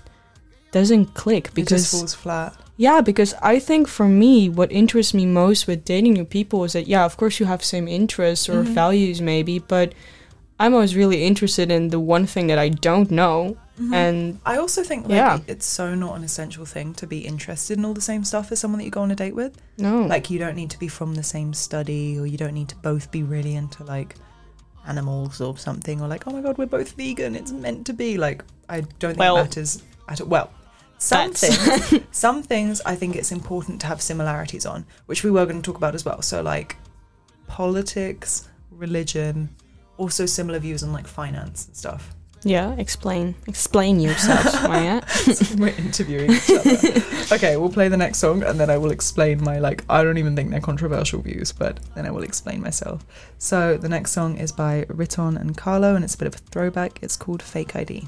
doesn't click It because just falls flat. yeah, because I think for me, what interests me most with dating new people is that, yeah, of course you have same interests or Mhm. values maybe, but I'm always really interested in the one thing that I don't know. Mhm. And I also think like Yeah. it's so not an essential thing to be interested in all the same stuff as someone that you go on a date with. No. Like you don't need to be from the same study or you don't need to both be really into like animals or something or like, oh my god, we're both vegan, it's meant to be. Like I don't think Well, it matters at all. Well, some things some things I think it's important to have similarities on, which we were going to talk about as well. So like politics, religion, also similar views on like finance and stuff. yeah, explain. Explain yourself, Maya. We're interviewing each other. okay, we'll play the next song and then I will explain my like I don't even think they're controversial views, but then I will explain myself. So the next song is by Riton and Kah-Lo and it's a bit of a throwback. It's called Fake ID.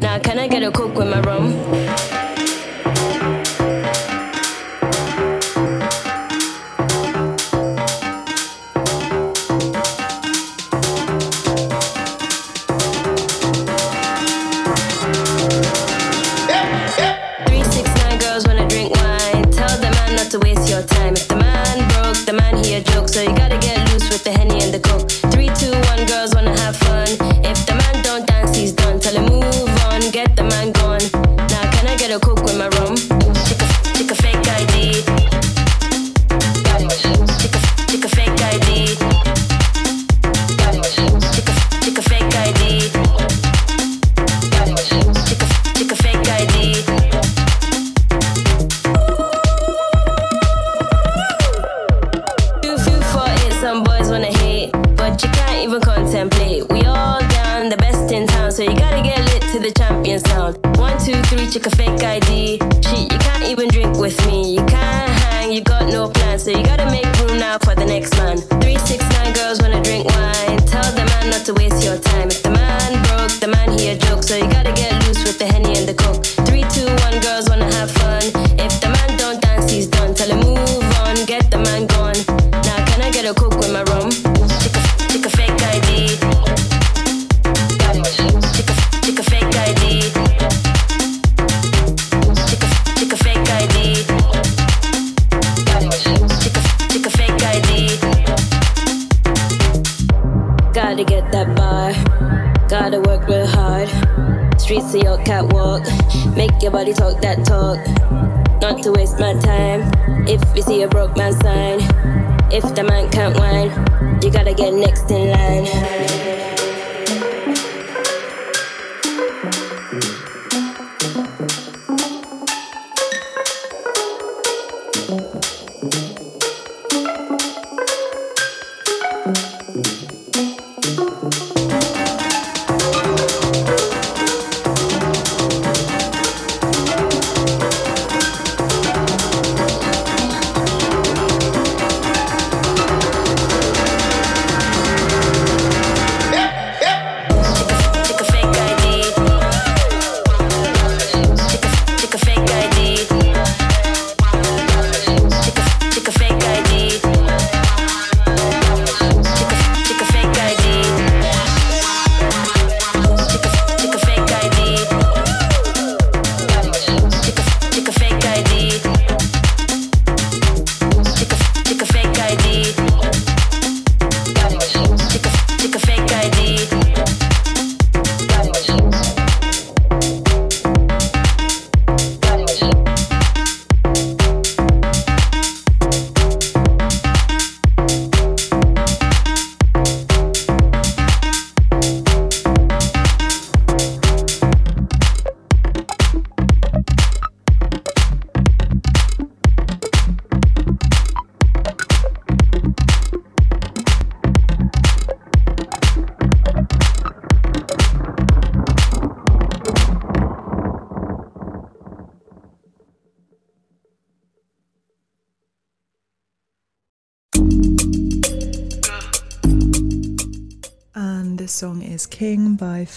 Now can I get a coke with my rum?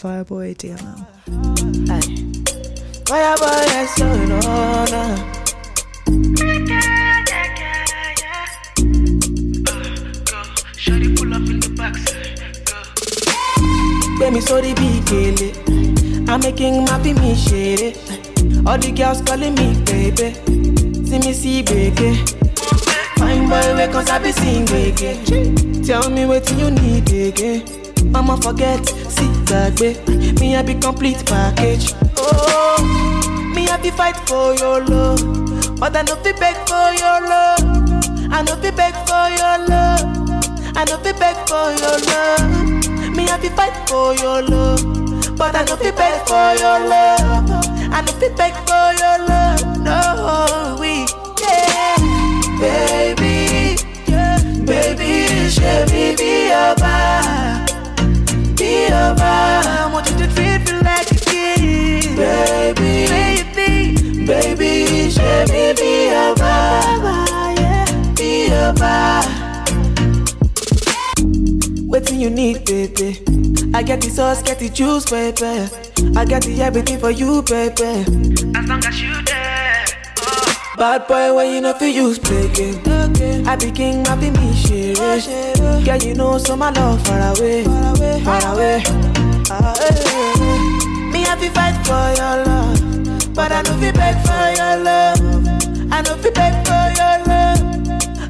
Fireboy DML. Fire boy, that's so no, no. Shawty pull up in the backside. Baby, so the big. I'm making my me shady. All the girls calling me baby. See me see baby. Fine boy, wake cause I be sing again. Tell me what you need again. Mama forget, way. Me I be complete package. Oh, me I be fight for your love, but I no fi beg for your love. I no fi beg for your love. I no fi beg for your love. Me I be fight for your love, but I know fi beg for your love. I know fi beg for your love. No, we yeah, baby, baby, baby, baby, share me be your bar, yeah, be your bar. Waiting you need, baby. I get the sauce, get the juice, baby. I get the everything for you, baby. As long as you there. Oh. Bad boy, when you know for use game. I be king, I be me, shit. Girl, you know, so my love far away, far away, far away. Fight for your love, but I know fi beg for your love. I know fi beg for your love.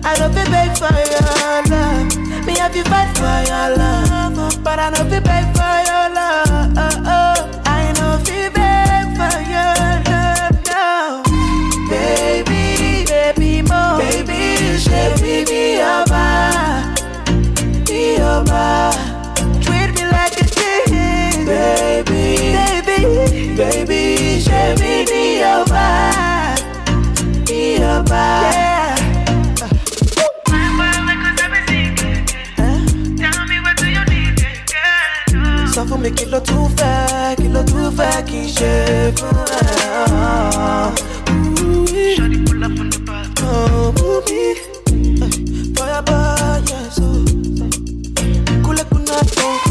I know fi beg for your love. Me have to fight for your love, but I know fi beg for mi kí ló tún fẹ́ kí ló tún fẹ́ kí n ṣe fún ẹ. Shawty pull up on the bus. Oh, booby. Fire boy, yes, oh. Kule kuna to.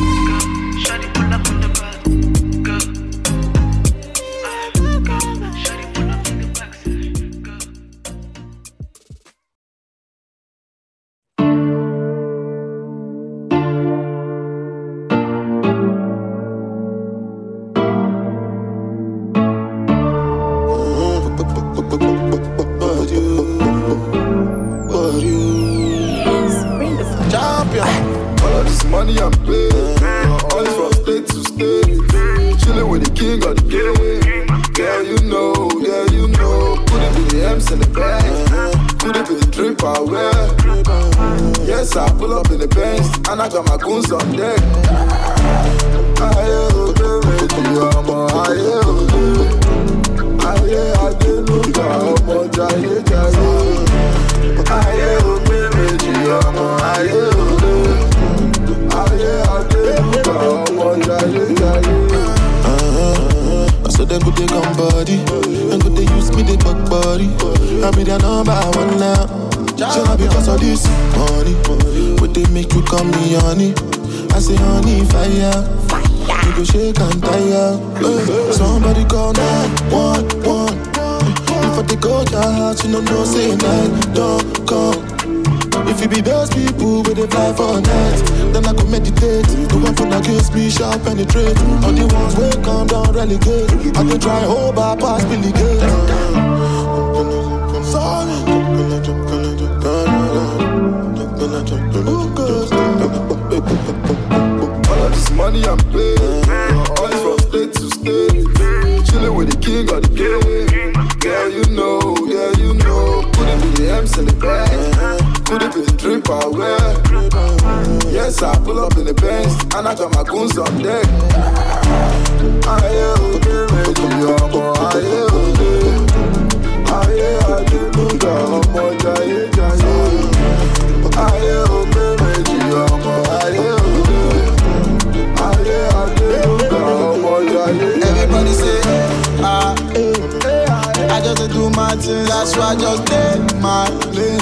That's why I just take my lane.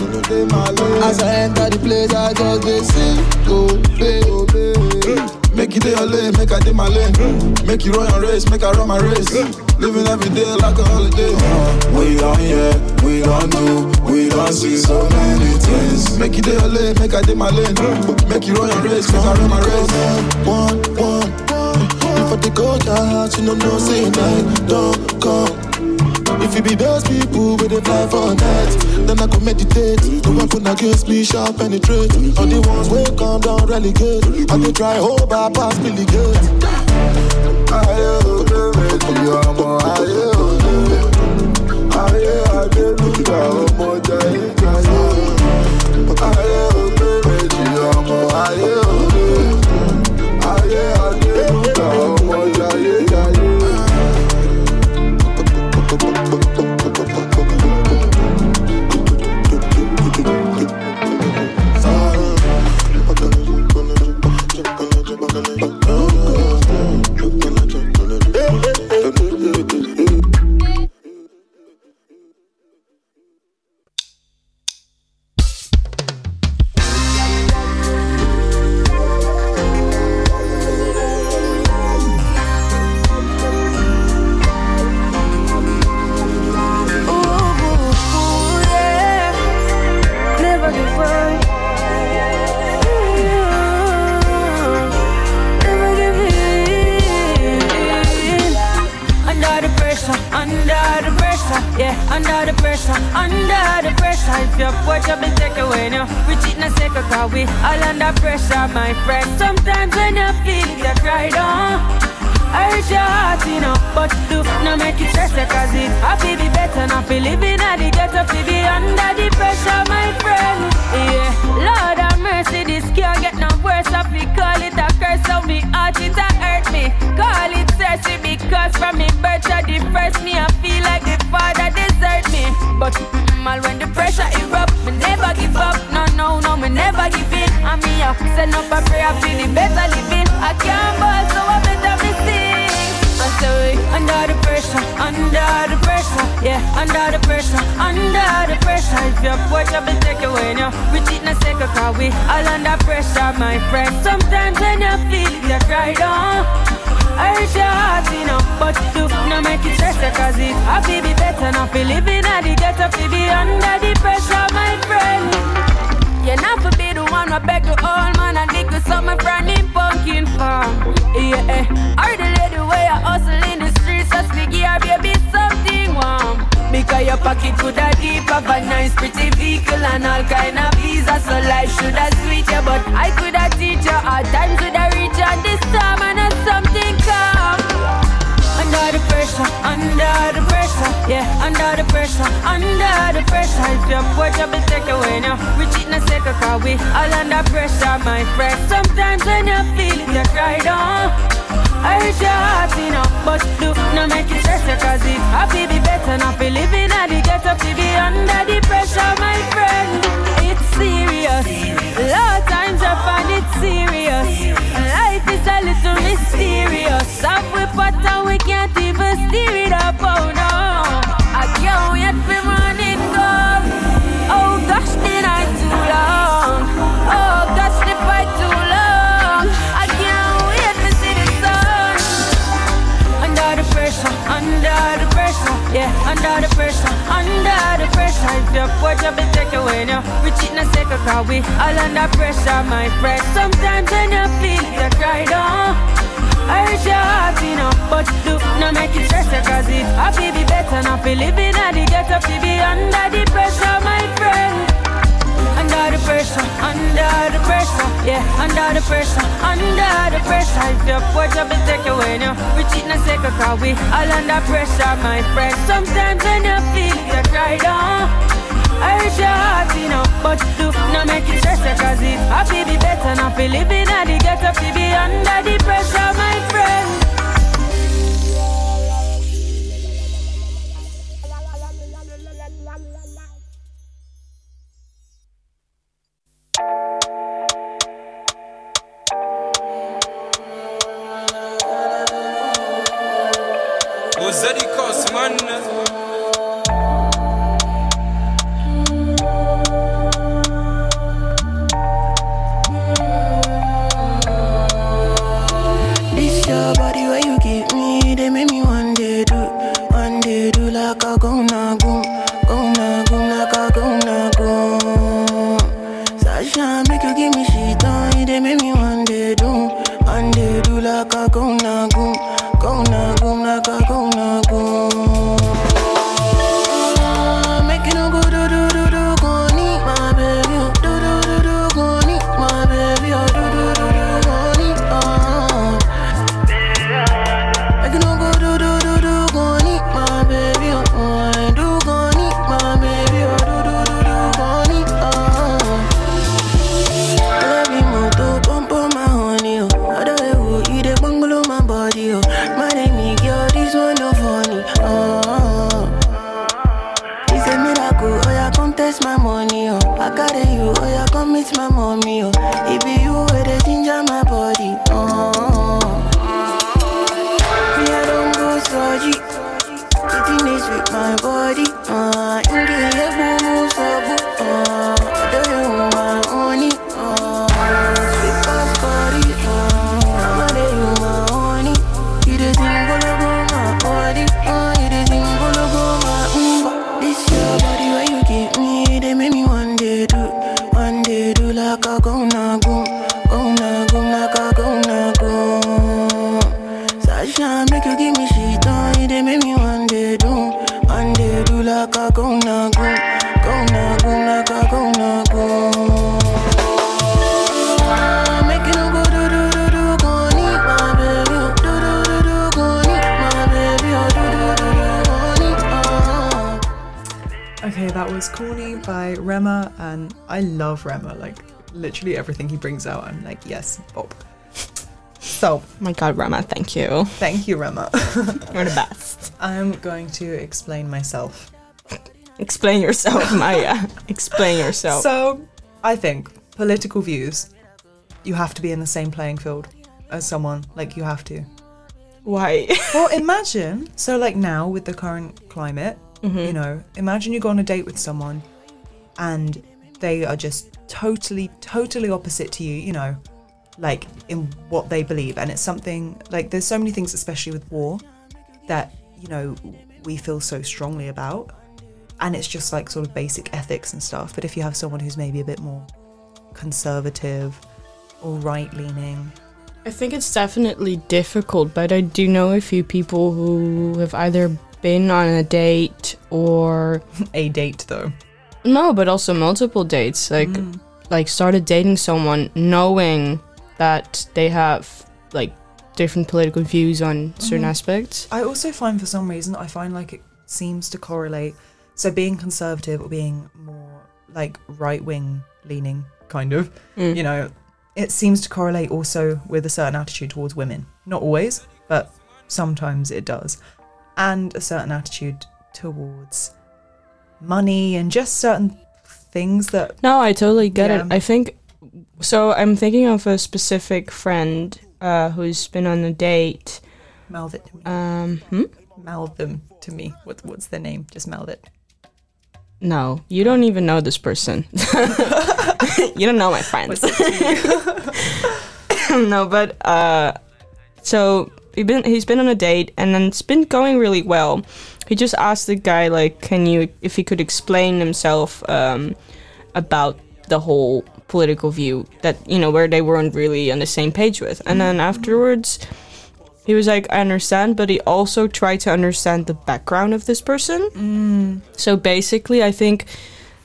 As I enter the place, I just dey sing, obey, obey. Make it your lane, make I dey my lane. Mm. Make you run your race, make I run my race. Mm. Mm. Living every day like a holiday. Uh, we on here, we don't do, we don't see so many things. Make it your lane, make I dey my lane. Make you run your race, make I run my race. One, one, If I take out your heart, you know no say night don't come. If you be those people with a fly for night, then I go meditate. The weapon against me shall penetrate. All the ones will come down relegate. I can try hold by past Billy Gates. Ayé òde méjì all under pressure, my friend. Sometimes when you feel it, you cry down. Hurt your heart, you know, but do not make it stress cause it happy be better not feel living at the ghetto, fi be under the pressure, my friend. You not for be the one who beg the old man and dig the summer from in pumpkin farm. Yeah, eh. Or the lady where you hustle in the streets, just to give baby Because your pocket could have deep of a nice pretty vehicle and all kind of visa. So life should have sweet you, but I could have teach you all times would have reach and this time and have something come. Under the pressure, under the pressure, yeah, under the pressure, under the pressure. If you put your big take away now, we cheat na second cause we all under pressure, my friend. Sometimes when you feel it, you cry down. I hurt your heart, you know, but do not make it stress cause it happy be better not be living at the ghetto to be under the pressure, my friend. It's serious. A lot of times I find it serious. Life is a little mysterious. We pot and we can't even steer it up. Oh no, If you put your big take away now, we cheat na second cause we all under pressure, my friend. Sometimes when you feel you cry down. Hurt your heart, you but do not make it stress cause it happy be better not be living at the ghetto, to be under the pressure, my friend. Under the pressure, under the pressure, yeah, under the pressure, under the pressure. If you put your big take away now, we cheat na second cause we all under pressure, my friend. Sometimes when you feel it, you cry down. Hurt your heart, you know, but do not make it stress cause it happy be better not be living at the ghetto, to be under the pressure, my friend. Literally everything he brings out, I'm like, yes, Bob. So, my God, Rama, thank you. Thank you, Rama. You're the best. I'm going to explain myself. Explain yourself, Maya. Explain yourself. So, I think political views, you have to be in the same playing field as someone. Like, you have to. Why? well, imagine. So, like now with the current climate, Mm-hmm. you know, imagine you go on a date with someone and they are just totally, totally opposite to you, you know, like in what they believe. And it's something like there's so many things, especially with war, that, you know, we feel so strongly about. And it's just like sort of basic ethics and stuff. But if you have someone who's maybe a bit more conservative or right leaning, I think it's definitely difficult, but I do know a few people who have either been on a date or a date though. No, but also multiple dates. Like Mm. like started dating someone knowing that they have like different political views on certain Mhm. aspects. I also find for some reason I find like it seems to correlate. So being conservative or being more like right wing leaning, kind of, Mm. you know, it seems to correlate also with a certain attitude towards women. Not always, but sometimes it does. And a certain attitude towards money and just certain things that No, I totally get Yeah. it. I think so. I'm thinking of a specific friend uh, who's been on a date. mouth it to me. Um, hmm? Them to me. What, what's their name? Just mouth it. No, you don't even know this person. you don't know my friends. no, but uh, so he been he's been on a date and then it's been going really well. He just asked the guy like, can you if he could explain himself um, about the whole political view that you know where they weren't really on the same page with, and then afterwards. He was like, I understand, but he also tried to understand the background of this person. Mm. So basically, I think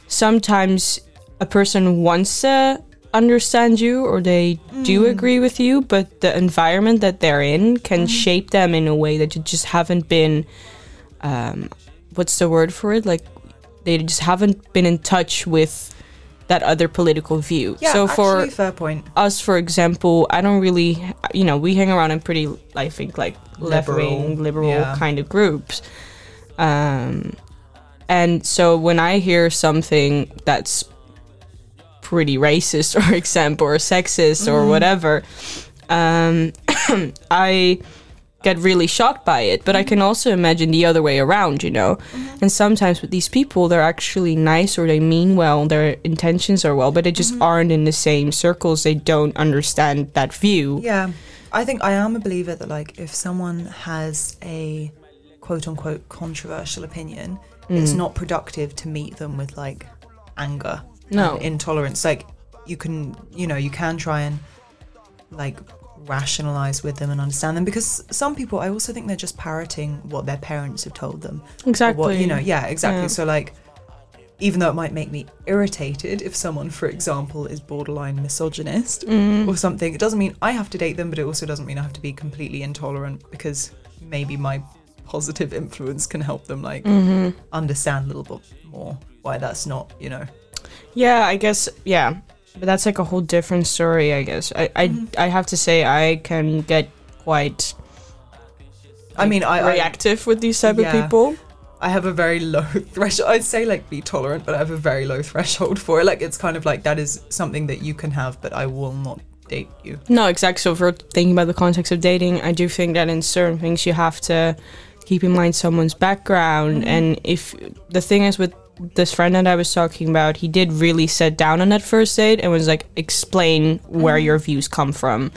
sometimes a person wants to understand you or they do Mm. agree with you, but the environment that they're in can shape them in a way that you just haven't been. Um, what's the word for it? Like they just haven't been in touch with that other political view. Yeah, so for fair point. us, for example, I don't really, you know, we hang around in pretty, I think, like left wing, Liberal, liberal yeah. kind of groups. Um, and so when I hear something that's pretty racist, or example, or sexist, or Mhm. whatever, um, I get really shocked by it. But I can mm-hmm. also imagine the other way around, you know. Mm-hmm. And sometimes with these people, they're actually nice or they mean well, their intentions are well, but they just mm-hmm. aren't in the same circles. They don't understand that view. Yeah, I think I am a believer that like if someone has a quote unquote controversial opinion, it's Mm. not productive to meet them with like anger, No. intolerance. Like you can, you know, you can try and like rationalize with them and understand them because some people I also think they're just parroting what their parents have told them. or What, Exactly. you know, yeah, exactly. Yeah. So like even though it might make me irritated if someone, for example, is borderline misogynist Mm. or something, it doesn't mean I have to date them, but it also doesn't mean I have to be completely intolerant because maybe my positive influence can help them like Mhm. understand a little bit more why that's not, you know. Yeah, I guess yeah, but that's like a whole different story. I guess I I, I have to say I can get quite. I mean, I- I- reactive with these type Yeah. of people. I have a very low threshold. I'd say like be tolerant, but I have a very low threshold for it. Like it's kind of like that is something that you can have, but I will not date you. No, exactly. So for thinking about the context of dating, I do think that in certain things you have to keep in mind someone's background, Mhm. and if the thing is with this friend that I was talking about, he did really sit down on that first date and was like, explain where Mhm. your views come from.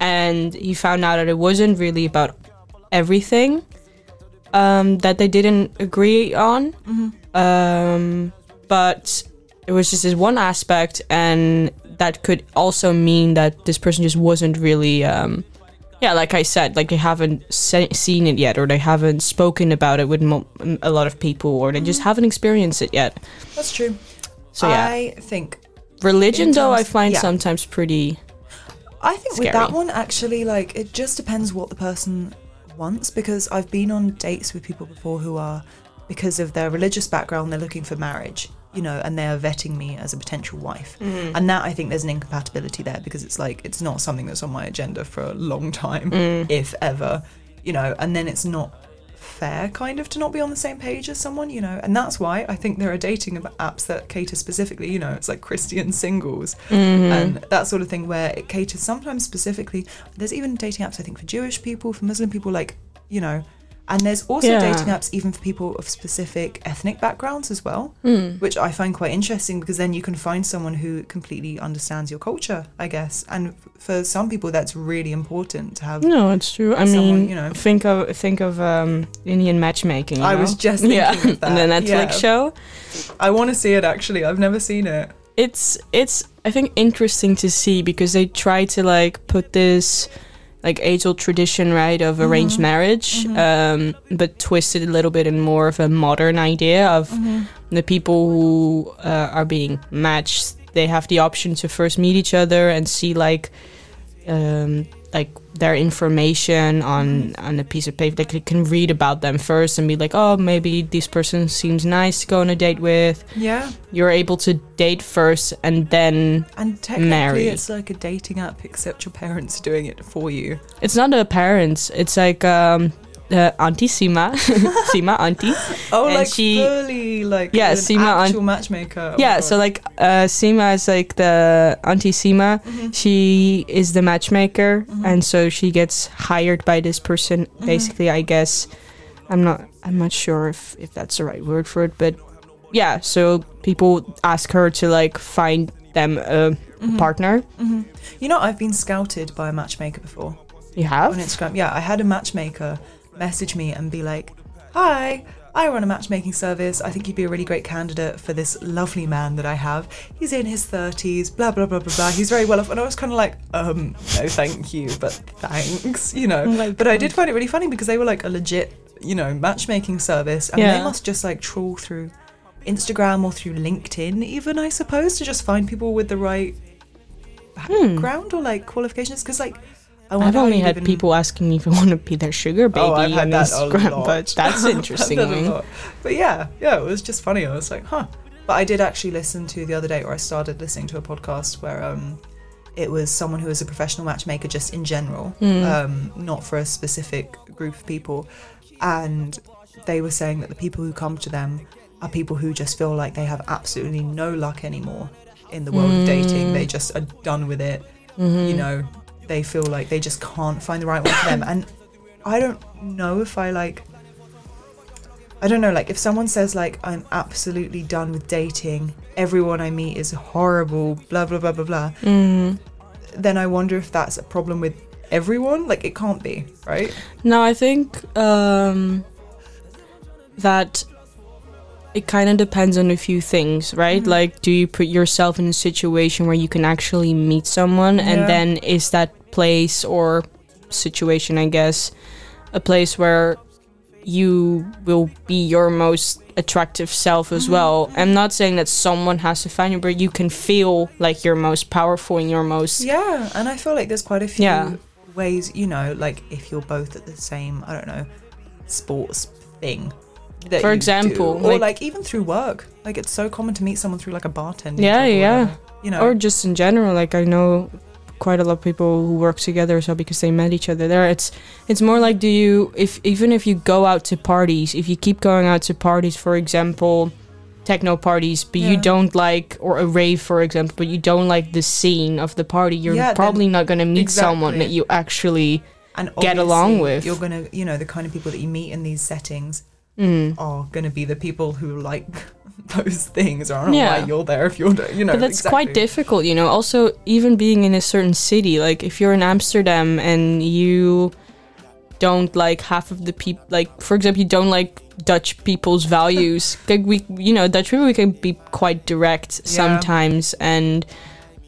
and he found out that it wasn't really about everything um, that they didn't agree on, Mhm. um, but it was just this one aspect, and that could also mean that this person just wasn't really. Um, yeah, like I said, like they haven't se- seen it yet, or they haven't spoken about it with mo- a lot of people, or they just mm-hmm. haven't experienced it yet. That's true. So yeah, I think religion though I find yeah. sometimes pretty. I think with that one, actually, like it just depends what the person wants. Because I've been on dates with people before who are, because of their religious background, they're looking for marriage. You know, and they're vetting me as a potential wife. Mhm. And that I think there's an incompatibility there because it's like it's not something that's on my agenda for a long time, Mm. if ever, you know, and then it's not fair kind of to not be on the same page as someone, you know. And that's why I think there are dating apps that cater specifically, you know, it's like Christian singles Mhm. and that sort of thing where it caters sometimes specifically. There's even dating apps I think for Jewish people, for Muslim people like, you know, and there's also Yeah. dating apps even for people of specific ethnic backgrounds as well, Mm. which I find quite interesting because then you can find someone who completely understands your culture, I guess. And for some people, that's really important to have. No, it's true. I someone, mean, you know, think of think of um, Indian matchmaking. I was just thinking yeah, of that. and the Netflix yeah. show. I want to see it actually. I've never seen it. It's it's I think interesting to see because they try to like put this like age old tradition right of arranged Mhm. marriage, um, but twisted a little bit in more of a modern idea of Mhm. the people who uh, are being matched. They have the option to first meet each other and see like um, like their information on on a piece of paper. Like they can read about them first and be like, oh, maybe this person seems nice to go on a date with. Yeah. You're able to date first and then And technically, marry. it's like a dating app, except your parents are doing it for you. It's not the parents. It's like um, uh, Auntie Sima, Sima Auntie. Oh, And like she- fully like Yeah, an Sima actual Aunt- matchmaker. Oh yeah, so like uh, Sima is like the Auntie Sima. Mhm. She is the matchmaker, Mhm. and so she gets hired by this person. Mhm. Basically, I guess I'm not. I'm not sure if if that's the right word for it, but yeah. So people ask her to like find them a Mhm. partner. Mhm. You know, I've been scouted by a matchmaker before. You have? On Instagram. Yeah, I had a matchmaker message me and be like, Hi, I run a matchmaking service. I think you'd be a really great candidate for this lovely man that I have. He's in his 30s, blah, blah, blah, blah, blah. He's very well off. And I was kind of like, um, no, thank you, but thanks, you know. Oh but I did find it really funny because they were like a legit, you know, matchmaking service. And Yeah. they must just like trawl through Instagram or through LinkedIn, even, I suppose, to just find people with the right background or like qualifications. Because, like, I've only had live in- people asking me if I want to be their sugar baby Oh, I've had that Instagram, a lot. but that's interesting. that lot. But yeah, yeah, it was just funny. I was like, huh. But I did actually listen to the other day, or I started listening to a podcast where um, it was someone who was a professional matchmaker, just in general, Mm. um, not for a specific group of people, and they were saying that the people who come to them are people who just feel like they have absolutely no luck anymore in the world of dating. Mm. They just are done with it. Mhm. You know, they feel like they just can't find the right one for them. And I don't know if I like. I don't know, like if someone says like I'm absolutely done with dating, everyone I meet is horrible, blah blah blah blah blah. Mm. Then I wonder if that's a problem with everyone. Like it can't be, right? No, I think um, that it kind of depends on a few things, right? Mhm. Like, do you put yourself in a situation where you can actually meet someone, Yeah. and then is that place or situation, I guess, a place where you will be your most attractive self as Mhm. well? I'm not saying that someone has to find you, but you can feel like you're most powerful and your most. Yeah, and I feel like there's quite a few Yeah. ways, you know, like if you're both at the same, I don't know, sports thing. For example, do. or like- like even through work, like it's so common to meet someone through like a bartender. yeah yeah you know. or just in general like i know quite a lot of people who work together so because they met each other there. It's it's more like do you if even if you go out to parties if you keep going out to parties for example techno parties but you don't like or a rave for example but you don't like the scene of the party you're Yeah, probably not going to meet someone that you actually and get along with. You're gonna, you know, the kind of people that you meet in these settings Mm. are gonna be the people who like those things. Or I don't know Yeah. why you're there if you're, you know. but that's quite difficult, you know. Also, even being in a certain city, like if you're in Amsterdam and you don't like half of the people, like for example, you don't like Dutch people's values. like we, you know, Dutch people we can be quite direct Yeah. sometimes, and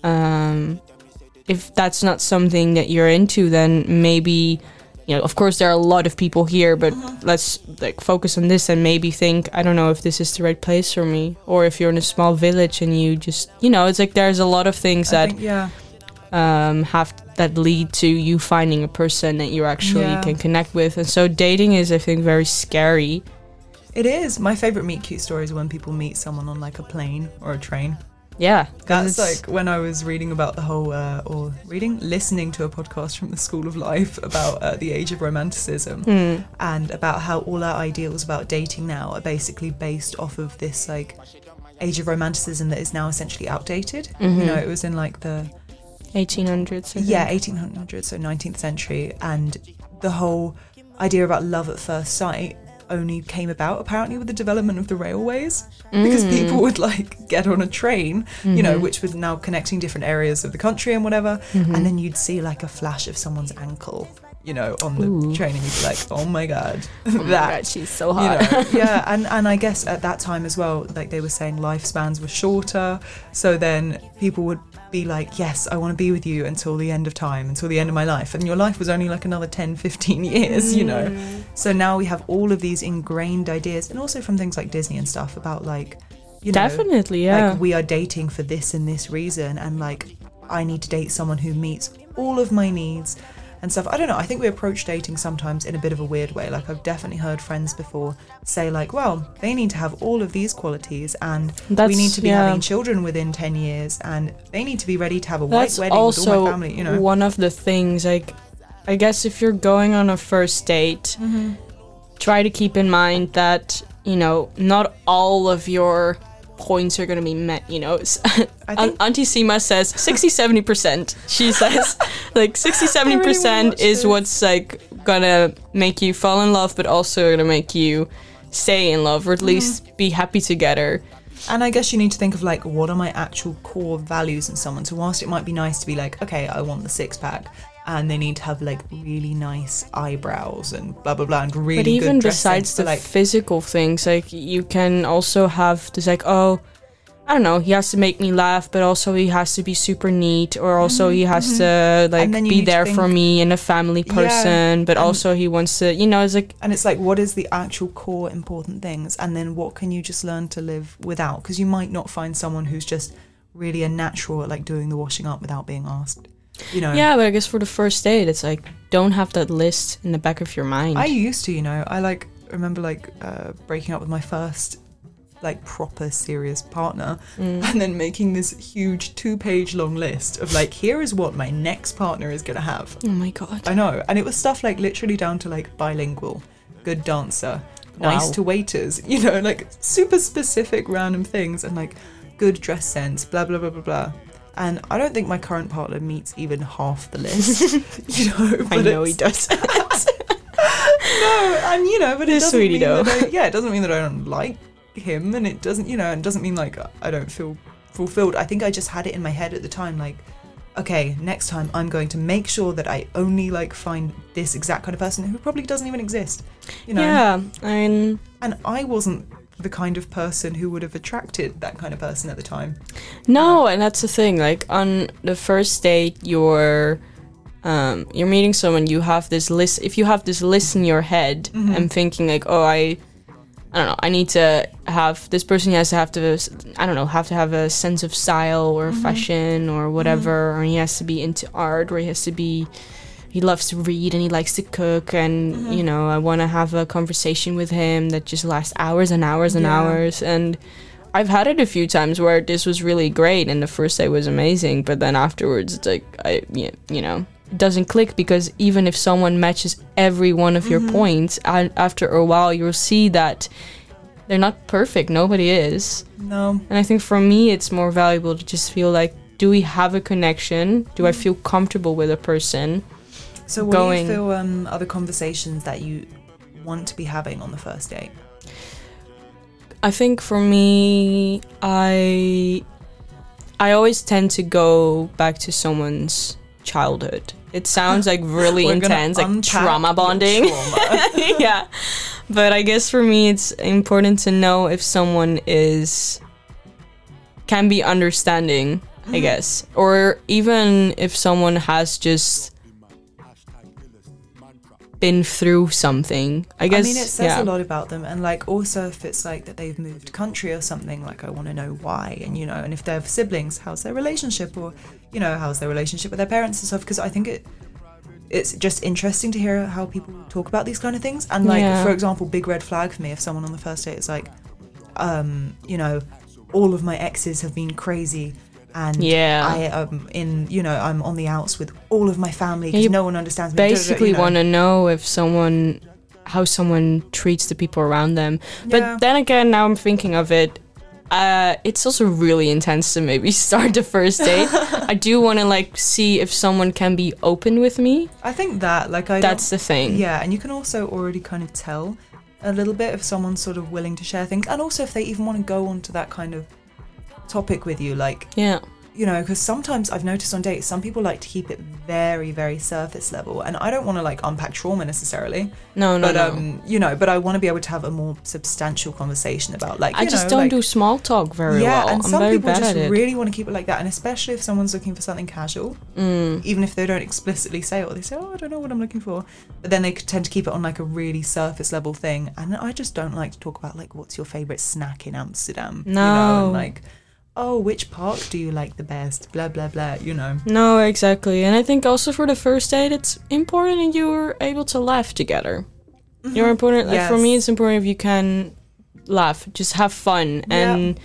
um, if that's not something that you're into, then maybe. You know, of course, there are a lot of people here, but Mm-hmm. let's like focus on this and maybe think, I don't know if this is the right place for me, or if you're in a small village and you just, you know, it's like there's a lot of things I that think, yeah. um, have that lead to you finding a person that you actually Yeah. can connect with, and so dating is, I think, very scary It is. My favorite meet cute stories are when people meet someone on like a plane or a train. Yeah, That's like when I was reading about the whole, uh, or reading, listening to a podcast from the School of Life about uh, the age of romanticism Hmm. and about how all our ideals about dating now are basically based off of this like age of romanticism that is now essentially outdated. You Mhm. know, it was in like the 1800s. I yeah, think. 1800s, so 19th century, and the whole idea about love at first sight only came about apparently with the development of the railways because Mm. people would like get on a train, you know, Mhm. which was now connecting different areas of the country and whatever, Mhm. and then you'd see like a flash of someone's ankle. You know, on the Ooh. train, and you'd be like, "Oh my god, Oh my God, she's so you hot. know, yeah, and and I guess at that time as well, like they were saying, lifespans were shorter. So then people would be like, yes, I want to be with you until the end of time, until the end of my life. And your life was only like another 10, 15 years, you know. Mm. So now we have all of these ingrained ideas, and also from things like Disney and stuff about like, you know, Definitely, yeah. like we are dating for this and this reason, and like I need to date someone who meets all of my needs and stuff. I don't know. I think we approach dating sometimes in a bit of a weird way. Like I've definitely heard friends before say like, well, they need to have all of these qualities and we need to be yeah. having children within 10 years and they need to be ready to have a white That's wedding with all also my family, you know. one of the things. Like, I guess if you're going on a first date, Mhm. try to keep in mind that you know not all of your points are going to be met. You know, Auntie Sima says 60 70 percent. She says like 60 70 percent is what's like gonna make you fall in love, but also gonna make you stay in love or at mm-hmm. least be happy together. And I guess you need to think of like what are my actual core values in someone. So whilst it might be nice to be like, okay, I want the six pack, and they need to have like really nice eyebrows and blah blah blah and really but even good besides the like physical things, like you can also have this like, oh, I don't know, he has to make me laugh, but also he has to be super neat, or also he has to like Mm-hmm, then you be to there for me and a family Yeah, person, but also he wants to, you know, it's like and it's like what is the actual core important things? And then what can you just learn to live without? Because you might not find someone who's just really a natural at like doing the washing up without being asked you know. Yeah, but I guess for the first date, it's like don't have that list in the back of your mind. i used to you know. I like remember like uh, breaking up with my first like proper serious partner Mm. and then making this huge two page long list of like here is what my next partner is gonna have. Oh my god. I know. And it was stuff like literally down to like bilingual. Good dancer. Nice to waiters. You know like super specific random things and like good dress sense blah blah blah blah blah and I don't think my current partner meets even half the list. you know, I know he it's- no, and you know, but it doesn't sweetie mean that though. I, yeah, it doesn't mean that I don't like him, and it doesn't, you know, and it doesn't mean like I don't feel fulfilled. I think I just had it in my head at the time, like, okay, next time I'm going to make sure that I only like find this exact kind of person who probably doesn't even exist. You know, Yeah, and and I wasn't the kind of person who would have attracted that kind of person at the time. No, and that's the thing. Like on the first date, you're um, you're meeting someone. You have this list. If you have this list in your head Mhm. and thinking like, oh, I, I don't know, I need to have this person has to have to, I don't know, have to have a sense of style or Mhm. fashion or whatever, or he has to be into art, or he has to be. He loves to read and he likes to cook, and Mhm. you know, I want to have a conversation with him that just lasts hours and hours and Yeah. hours. And I've had it a few times where this was really great and the first day was amazing, but then afterwards, it's like I, you know, it doesn't click because even if someone matches every one of your Mhm. points, a- after a while you'll see that they're not perfect. Nobody is. No. And I think for me, it's more valuable to just feel like, do we have a connection? Do I feel comfortable with a person? So, what going? do you feel um, are the conversations that you want to be having on the first date? I think for me, I I always tend to go back to someone's childhood. It sounds like really intense, like trauma bonding. yeah. But I guess for me it's important to know if someone is can be understanding, I Mhm. guess. Or even if someone has just been through something. I guess I mean, it says yeah. a lot about them, and like also if it's like that they've moved country or something, like I want to know why, and you know, and if they have siblings, how's their relationship, or you know, how's their relationship with their parents and stuff. Because I think it, it's just interesting to hear how people talk about these kind of things. And like, Yeah. for example, big red flag for me if someone on the first date is like, um, you know, all of my exes have been crazy. And Yeah. I am in, you know, I'm on the outs with all of my family because no one understands me. basically you know. want to know if someone how someone treats the people around them Yeah. but then again now i'm thinking of it uh, it's also really intense to maybe start the first date i do want to like see if someone can be open with me I think that, like, I That's the thing. Yeah, and you can also already kind of tell a little bit if someone's sort of willing to share things, and also if they even want to go on to that kind of topic with you, like, yeah you know, because sometimes I've noticed on dates, some people like to keep it very, very surface level, and I don't want to like unpack trauma necessarily. No, no, but, no. Um, you know, but I want to be able to have a more substantial conversation about, like, i just know, don't like- do small talk very yeah, well and i'm some people just really want to keep it like that, and especially if someone's looking for something casual, Mm. even if they don't explicitly say it, or they say, "Oh, I don't know what I'm looking for," but then they tend to keep it on like a really surface level thing, and I just don't like to talk about like what's your favorite snack in Amsterdam, you know, No. and like, oh, which park do you like the best, blah blah blah, you know. No, exactly. And I think also for the first date, it's important that you're able to laugh together. You're Mhm. important. Like for me, it's important if you can laugh, just have fun, and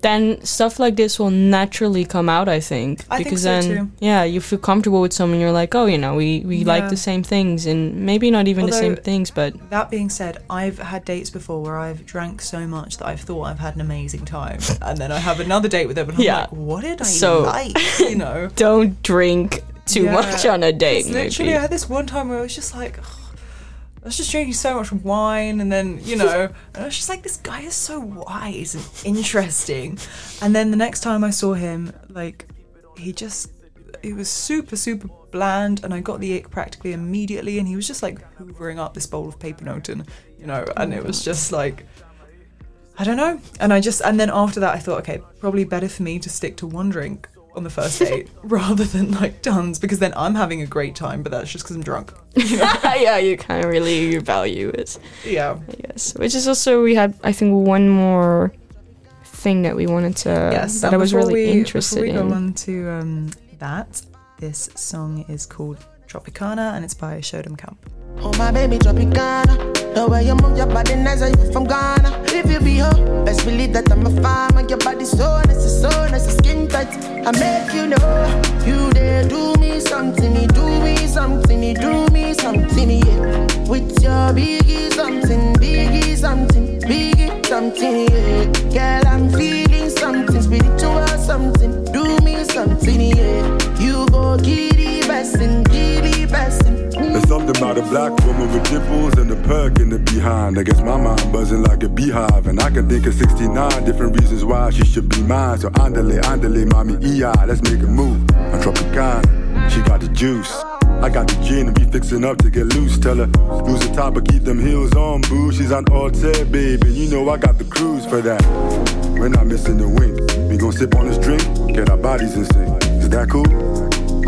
then stuff like this will naturally come out. I think I think because so then, too. yeah, you feel comfortable with someone. You're like, oh, you know, we we like the same things, and maybe not even the same things, but That being said, I've had dates before where I've drank so much that I've thought I've had an amazing time, and then I have another date with them, and I'm Yeah. like, what did I So- like? You know. don't drink too Yeah. much on a date. Literally. I had this one time where I was just like, I was just drinking so much wine, and then you know, and I was just like, this guy is so wise and interesting. And then the next time I saw him, like, he just, he was super, super bland, and I got the ick practically immediately, and he was just like hoovering up this bowl of pepernoten, you know, oh and it was just like. I don't know. And I just and then after that I thought, okay, probably better for me to stick to one drink on the first date rather than like tons because then I'm having a great time, but that's just because I'm drunk. yeah, you can't really value it. Yeah. Yes, which is also we had I think one more thing that we wanted to yes. that I was really we, interested before we in. go on to um, that, this song is called Tropicana and it's by Shodom Camp. Oh my baby Tropicana. The way you move your body nice and you from Ghana? If you be her, best believe that I'm a farmer. Your body so nice, it's so nice, it's skin tight. I make you know You there do me something, you do me something, you do me something, yeah. With your biggie something, biggie something, biggie something, yeah. Girl, I'm feeling something, spiritual something Do me something, yeah. You go giddy bessin', giddy There's something about a black woman with dimples and a perk in the behind. I guess my mind buzzing like a beehive. And I can think of 69 different reasons why she should be mine. So andale, andale, mommy, EI, let's make a move. I'm Tropicana, she got the juice. I got the gin and we fixing up to get loose. Tell her, lose the top but keep them heels on, boo. She's on Altair, baby. You know I got the cruise for that. We're not missing the wink. We gon' sip on this drink, get our bodies in sync. Is that cool?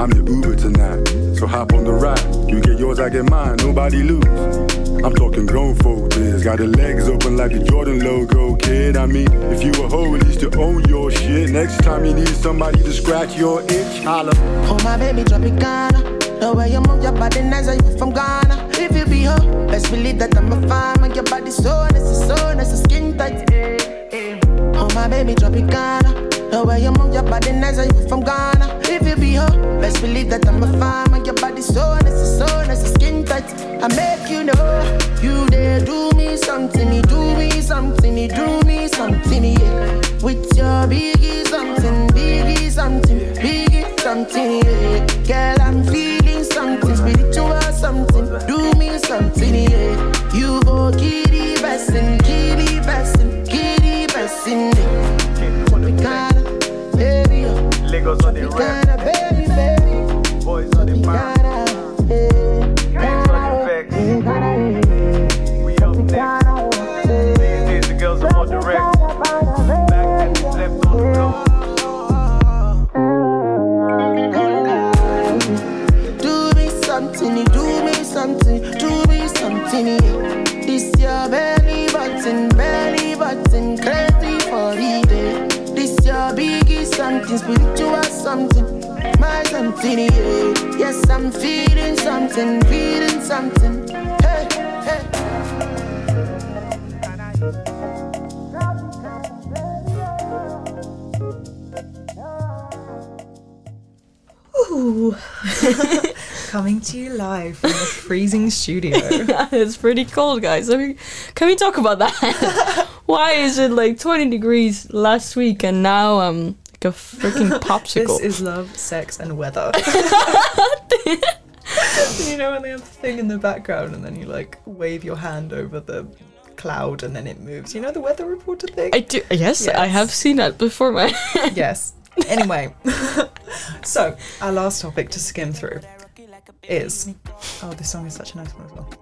I'm your Uber tonight, so hop on the ride. You get yours, I get mine, nobody lose. I'm talking grown folk biz, got the legs open like the Jordan logo, kid. I mean, if you a hoe, at least you own your shit. Next time you need somebody to scratch your itch, holla. Oh my baby Tropicana The way you move your body nice and you from Ghana If you be her, best believe that I'm a farmer Your body so nice, so nice, skin tight Oh my baby Tropicana The way you move your body nice and you from Ghana be her, best believe that I'm a farmer. Your body so nice, so nice, skin tight. I make you know. You there do me something, you do me something, you do me something, yeah. With your biggie something, biggie something, biggie something, yeah. Girl, I'm feeling Lagos on the rap. Baby, baby Boys on the map. Gangs on the vex. We up next. These days the girls are more direct. Back then, left on the Do me something, you do me something, do me something, yeah. This your belly button, belly button, crazy for the day. This your biggie something, Yes, I'm feeling something, feeling something. Hey, hey. Ooh. Coming to you live from a freezing studio. it's pretty cold, guys. I mean, can we talk about that? Why is it like 20 degrees last week and now I'm like a freaking popsicle? This is love, sex, and weather. you know when they have the thing in the background and then you like wave your hand over the cloud and then it moves. You know the weather reporter thing? I do. Yes, I have seen that before. My yes. Anyway, so our last topic to skim through is oh, this song is such a nice one as well.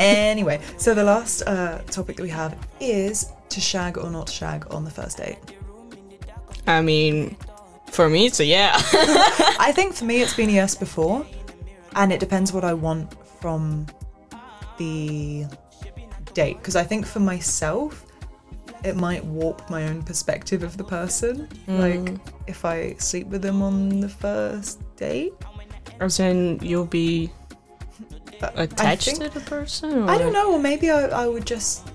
anyway, so the last uh, topic that we have is to shag or not shag on the first date. I mean, for me, it's a yeah. I think for me, it's been a yes before, and it depends what I want from the date. Because I think for myself, it might warp my own perspective of the person. Mm. Like if I sleep with them on the first date, As in, you'll be attached think- to the person? I don't know, or maybe I, I would just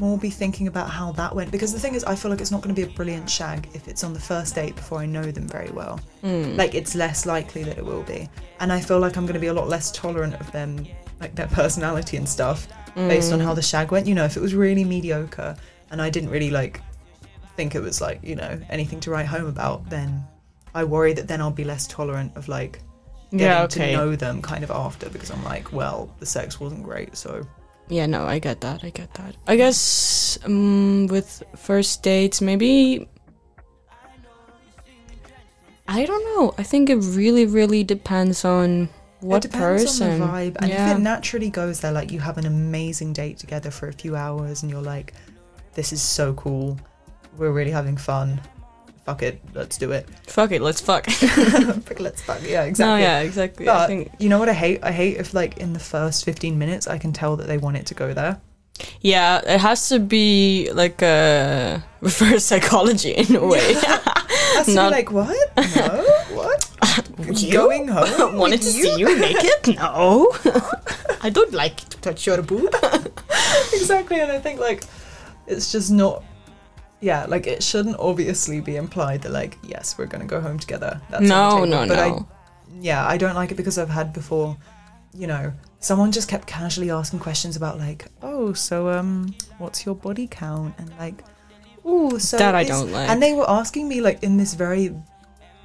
more be thinking about how that went. Because the thing is, I feel like it's not going to be a brilliant shag if it's on the first date before I know them very well. Mm. Like, it's less likely that it will be. And I feel like I'm going to be a lot less tolerant of them, like their personality and stuff, based on Mm. how the shag went. You know, if it was really mediocre and I didn't really like think it was like, you know, anything to write home about, then I worry that then I'll be less tolerant of like getting Yeah, okay. to know them kind of after because I'm like, well, the sex wasn't great, so Yeah, no, I get that. I get that. I guess um, with first dates, maybe. I don't know. I think it really, really depends on what it depends person. on the vibe. And yeah. if it naturally goes there, like you have an amazing date together for a few hours and you're like, this is so cool. We're really having fun. Fuck it, let's do it. Fuck it, let's fuck. Fuck, let's fuck. Yeah, exactly. yeah, exactly. I But think- you know what I hate? I hate if like in the first 15 minutes I can tell that they want it to go there. Yeah, it has to be like uh, a reverse psychology in a way. Has Not- like, what? No? what? You? Going home? Wanted to see you naked? No. I don't like to touch your boob. exactly, and I think like it's just not. Yeah, like it shouldn't obviously be implied that like yes, we're gonna go home together. That's No, no, but no. I, yeah, I don't like it because I've had before. You know, someone just kept casually asking questions about like, oh, so um, what's your body count and like, oh, so That I don't like. And they were asking me like in this very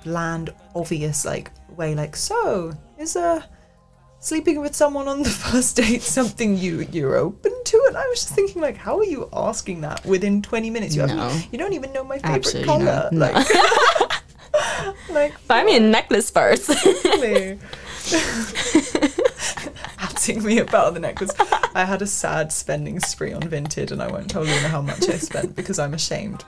bland, obvious like way, like, so is uh sleeping with someone on the first date something you you're open to and i was just thinking like how are you asking that within 20 minutes you No. haven't you don't even know my favorite Absolutely color. No. like like Buy me a necklace first. really asking me about the necklace i had a sad spending spree on vinted and i won't tell you how much i spent because i'm ashamed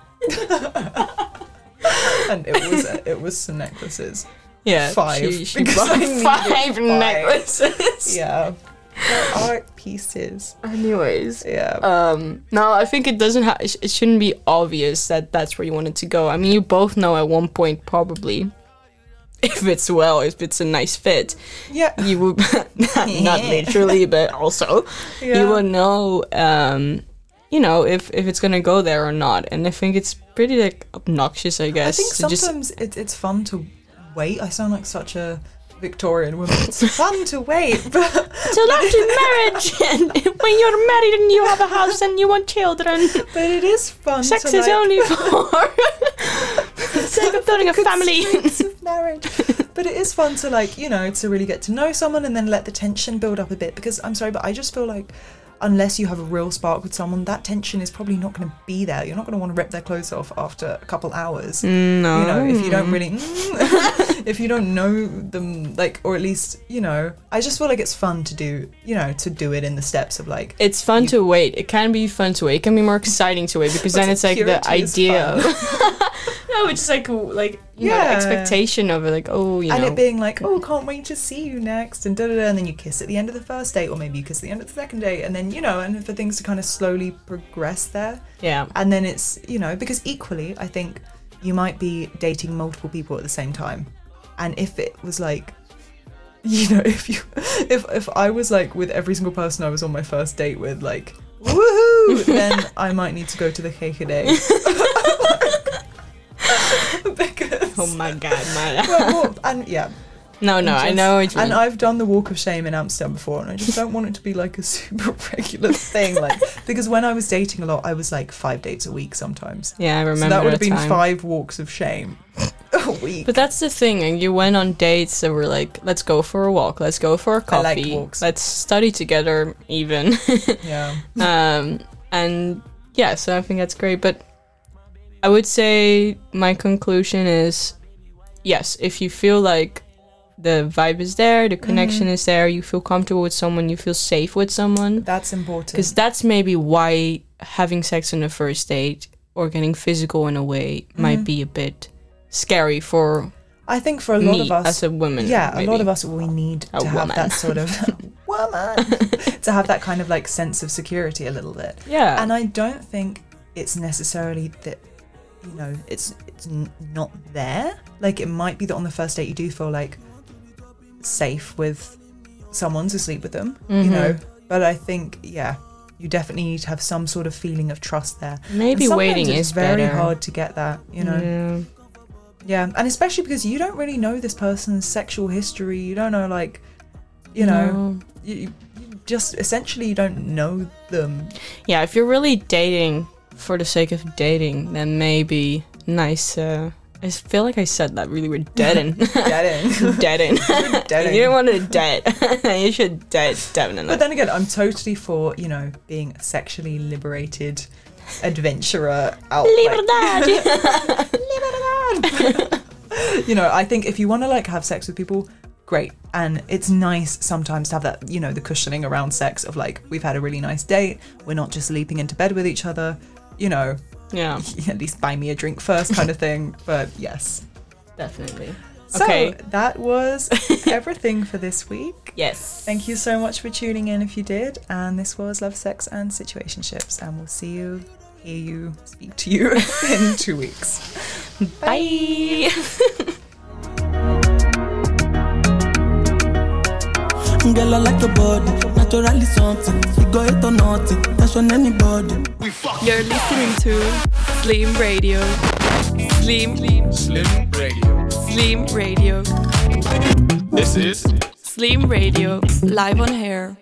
and it was it was some necklaces Yeah, five she- she because I needed five necklaces. yeah They're art pieces Anyways, yeah um, no, I think it doesn't have. It, sh- it shouldn't be obvious that that's where you wanted to go. I mean, you both know at one point probably. If it's well, if it's a nice fit, Yeah. you would not literally, but also Yeah. you will know, um, you know, if if it's gonna go there or not. And I think it's pretty like obnoxious, I guess. I think just sometimes it's it's fun to wait. I sound like such a Victorian woman. It's fun to wait, but till after marriage, when you're married and you have a house and you want children. But it is fun. Sex is like- only for sake of building a family. of marriage. But it is fun to like, you know, to really get to know someone and then let the tension build up a bit. Because I'm sorry, but I just feel like unless you have a real spark with someone, that tension is probably not going to be there. You're not going to want to rip their clothes off after a couple hours. Mm, no. You know, if you don't really, mm, if you don't know them, like, or at least, you know, I just feel like it's fun to do, you know, to do it in the steps of like, It's fun to wait. It can be fun to wait. It can be more exciting to wait because then it's like the idea. fun. no, it's just like like you know Yeah. expectation of it. Like oh, you and know. it being like, oh, can't wait to see you next, and da da da, and then you kiss at the end of the first date, or maybe you kiss at the end of the second date, and then you know, and for things to kind of slowly progress there. Yeah. And then it's you know because equally, I think you might be dating multiple people at the same time, And if it was like, you know, if you, if if I was like with every single person I was on my first date with, like, woohoo, then I might need to go to the GGD. Oh my god, man. Well, well, and yeah. No, no, And I know what And. I've done the walk of shame in Amsterdam before, and I just don't want it to be like a super regular thing. Like because when I was dating a lot, I was like five dates a week sometimes. Yeah, I So remember that would have been time. five walks of shame a week. But that's the thing, and you went on dates that were like, let's go for a walk, let's go for a like coffee, walks. let's study together, even. Yeah. um, and yeah, so I think that's great. But I would say my conclusion is yes, if you feel like the vibe is there, the connection Mhm. is there, you feel comfortable with someone, you feel safe with someone. That's important. Because that's maybe why having sex on the first date or getting physical in a way might Mhm. be a bit scary for I think for a lot me of us as a woman. yeah, a lot of us we need A to have that sort of woman to have that kind of like sense of security a little bit. Yeah. and I don't think it's necessarily that you know it's it's n- not there. Like it might be that on the first date you do feel like safe with someone to sleep with them, you Mhm. know. But I think yeah. You definitely need to have some sort of feeling of trust there. Maybe waiting is very better. hard to get that, you know. Yeah. Yeah, and especially because you don't really know this person's sexual history. You don't know, like, you know, No. you, you just essentially you don't know them. Yeah, if you're really dating for the sake of dating, then maybe nice. Uh, I feel like I said that really weird. Deaden. Deaden. deaden. Deaden. you don't want to dead. you should dead, definitely. But then again, I'm totally for you know being a sexually liberated adventurer out. like- Libertad. you know, I think if you want to like have sex with people, great. And it's nice sometimes to have that, you know, the cushioning around sex of like, we've had a really nice date. We're not just leaping into bed with each other, you know. Yeah. At least buy me a drink first kind of thing. But yes. Definitely. So Okay. that was everything for this week. Yes. Thank you so much for tuning in if you did. And this was Love, Sex, and Situationships. And we'll see you, hear you, speak to you in two weeks. Bye. Girl, I like your body, naturally something. Figure it or nothing, that's on anybody. You're listening to Slim Radio. Slim, Slim Radio. Slim Radio. This is Slim Radio. Live on air.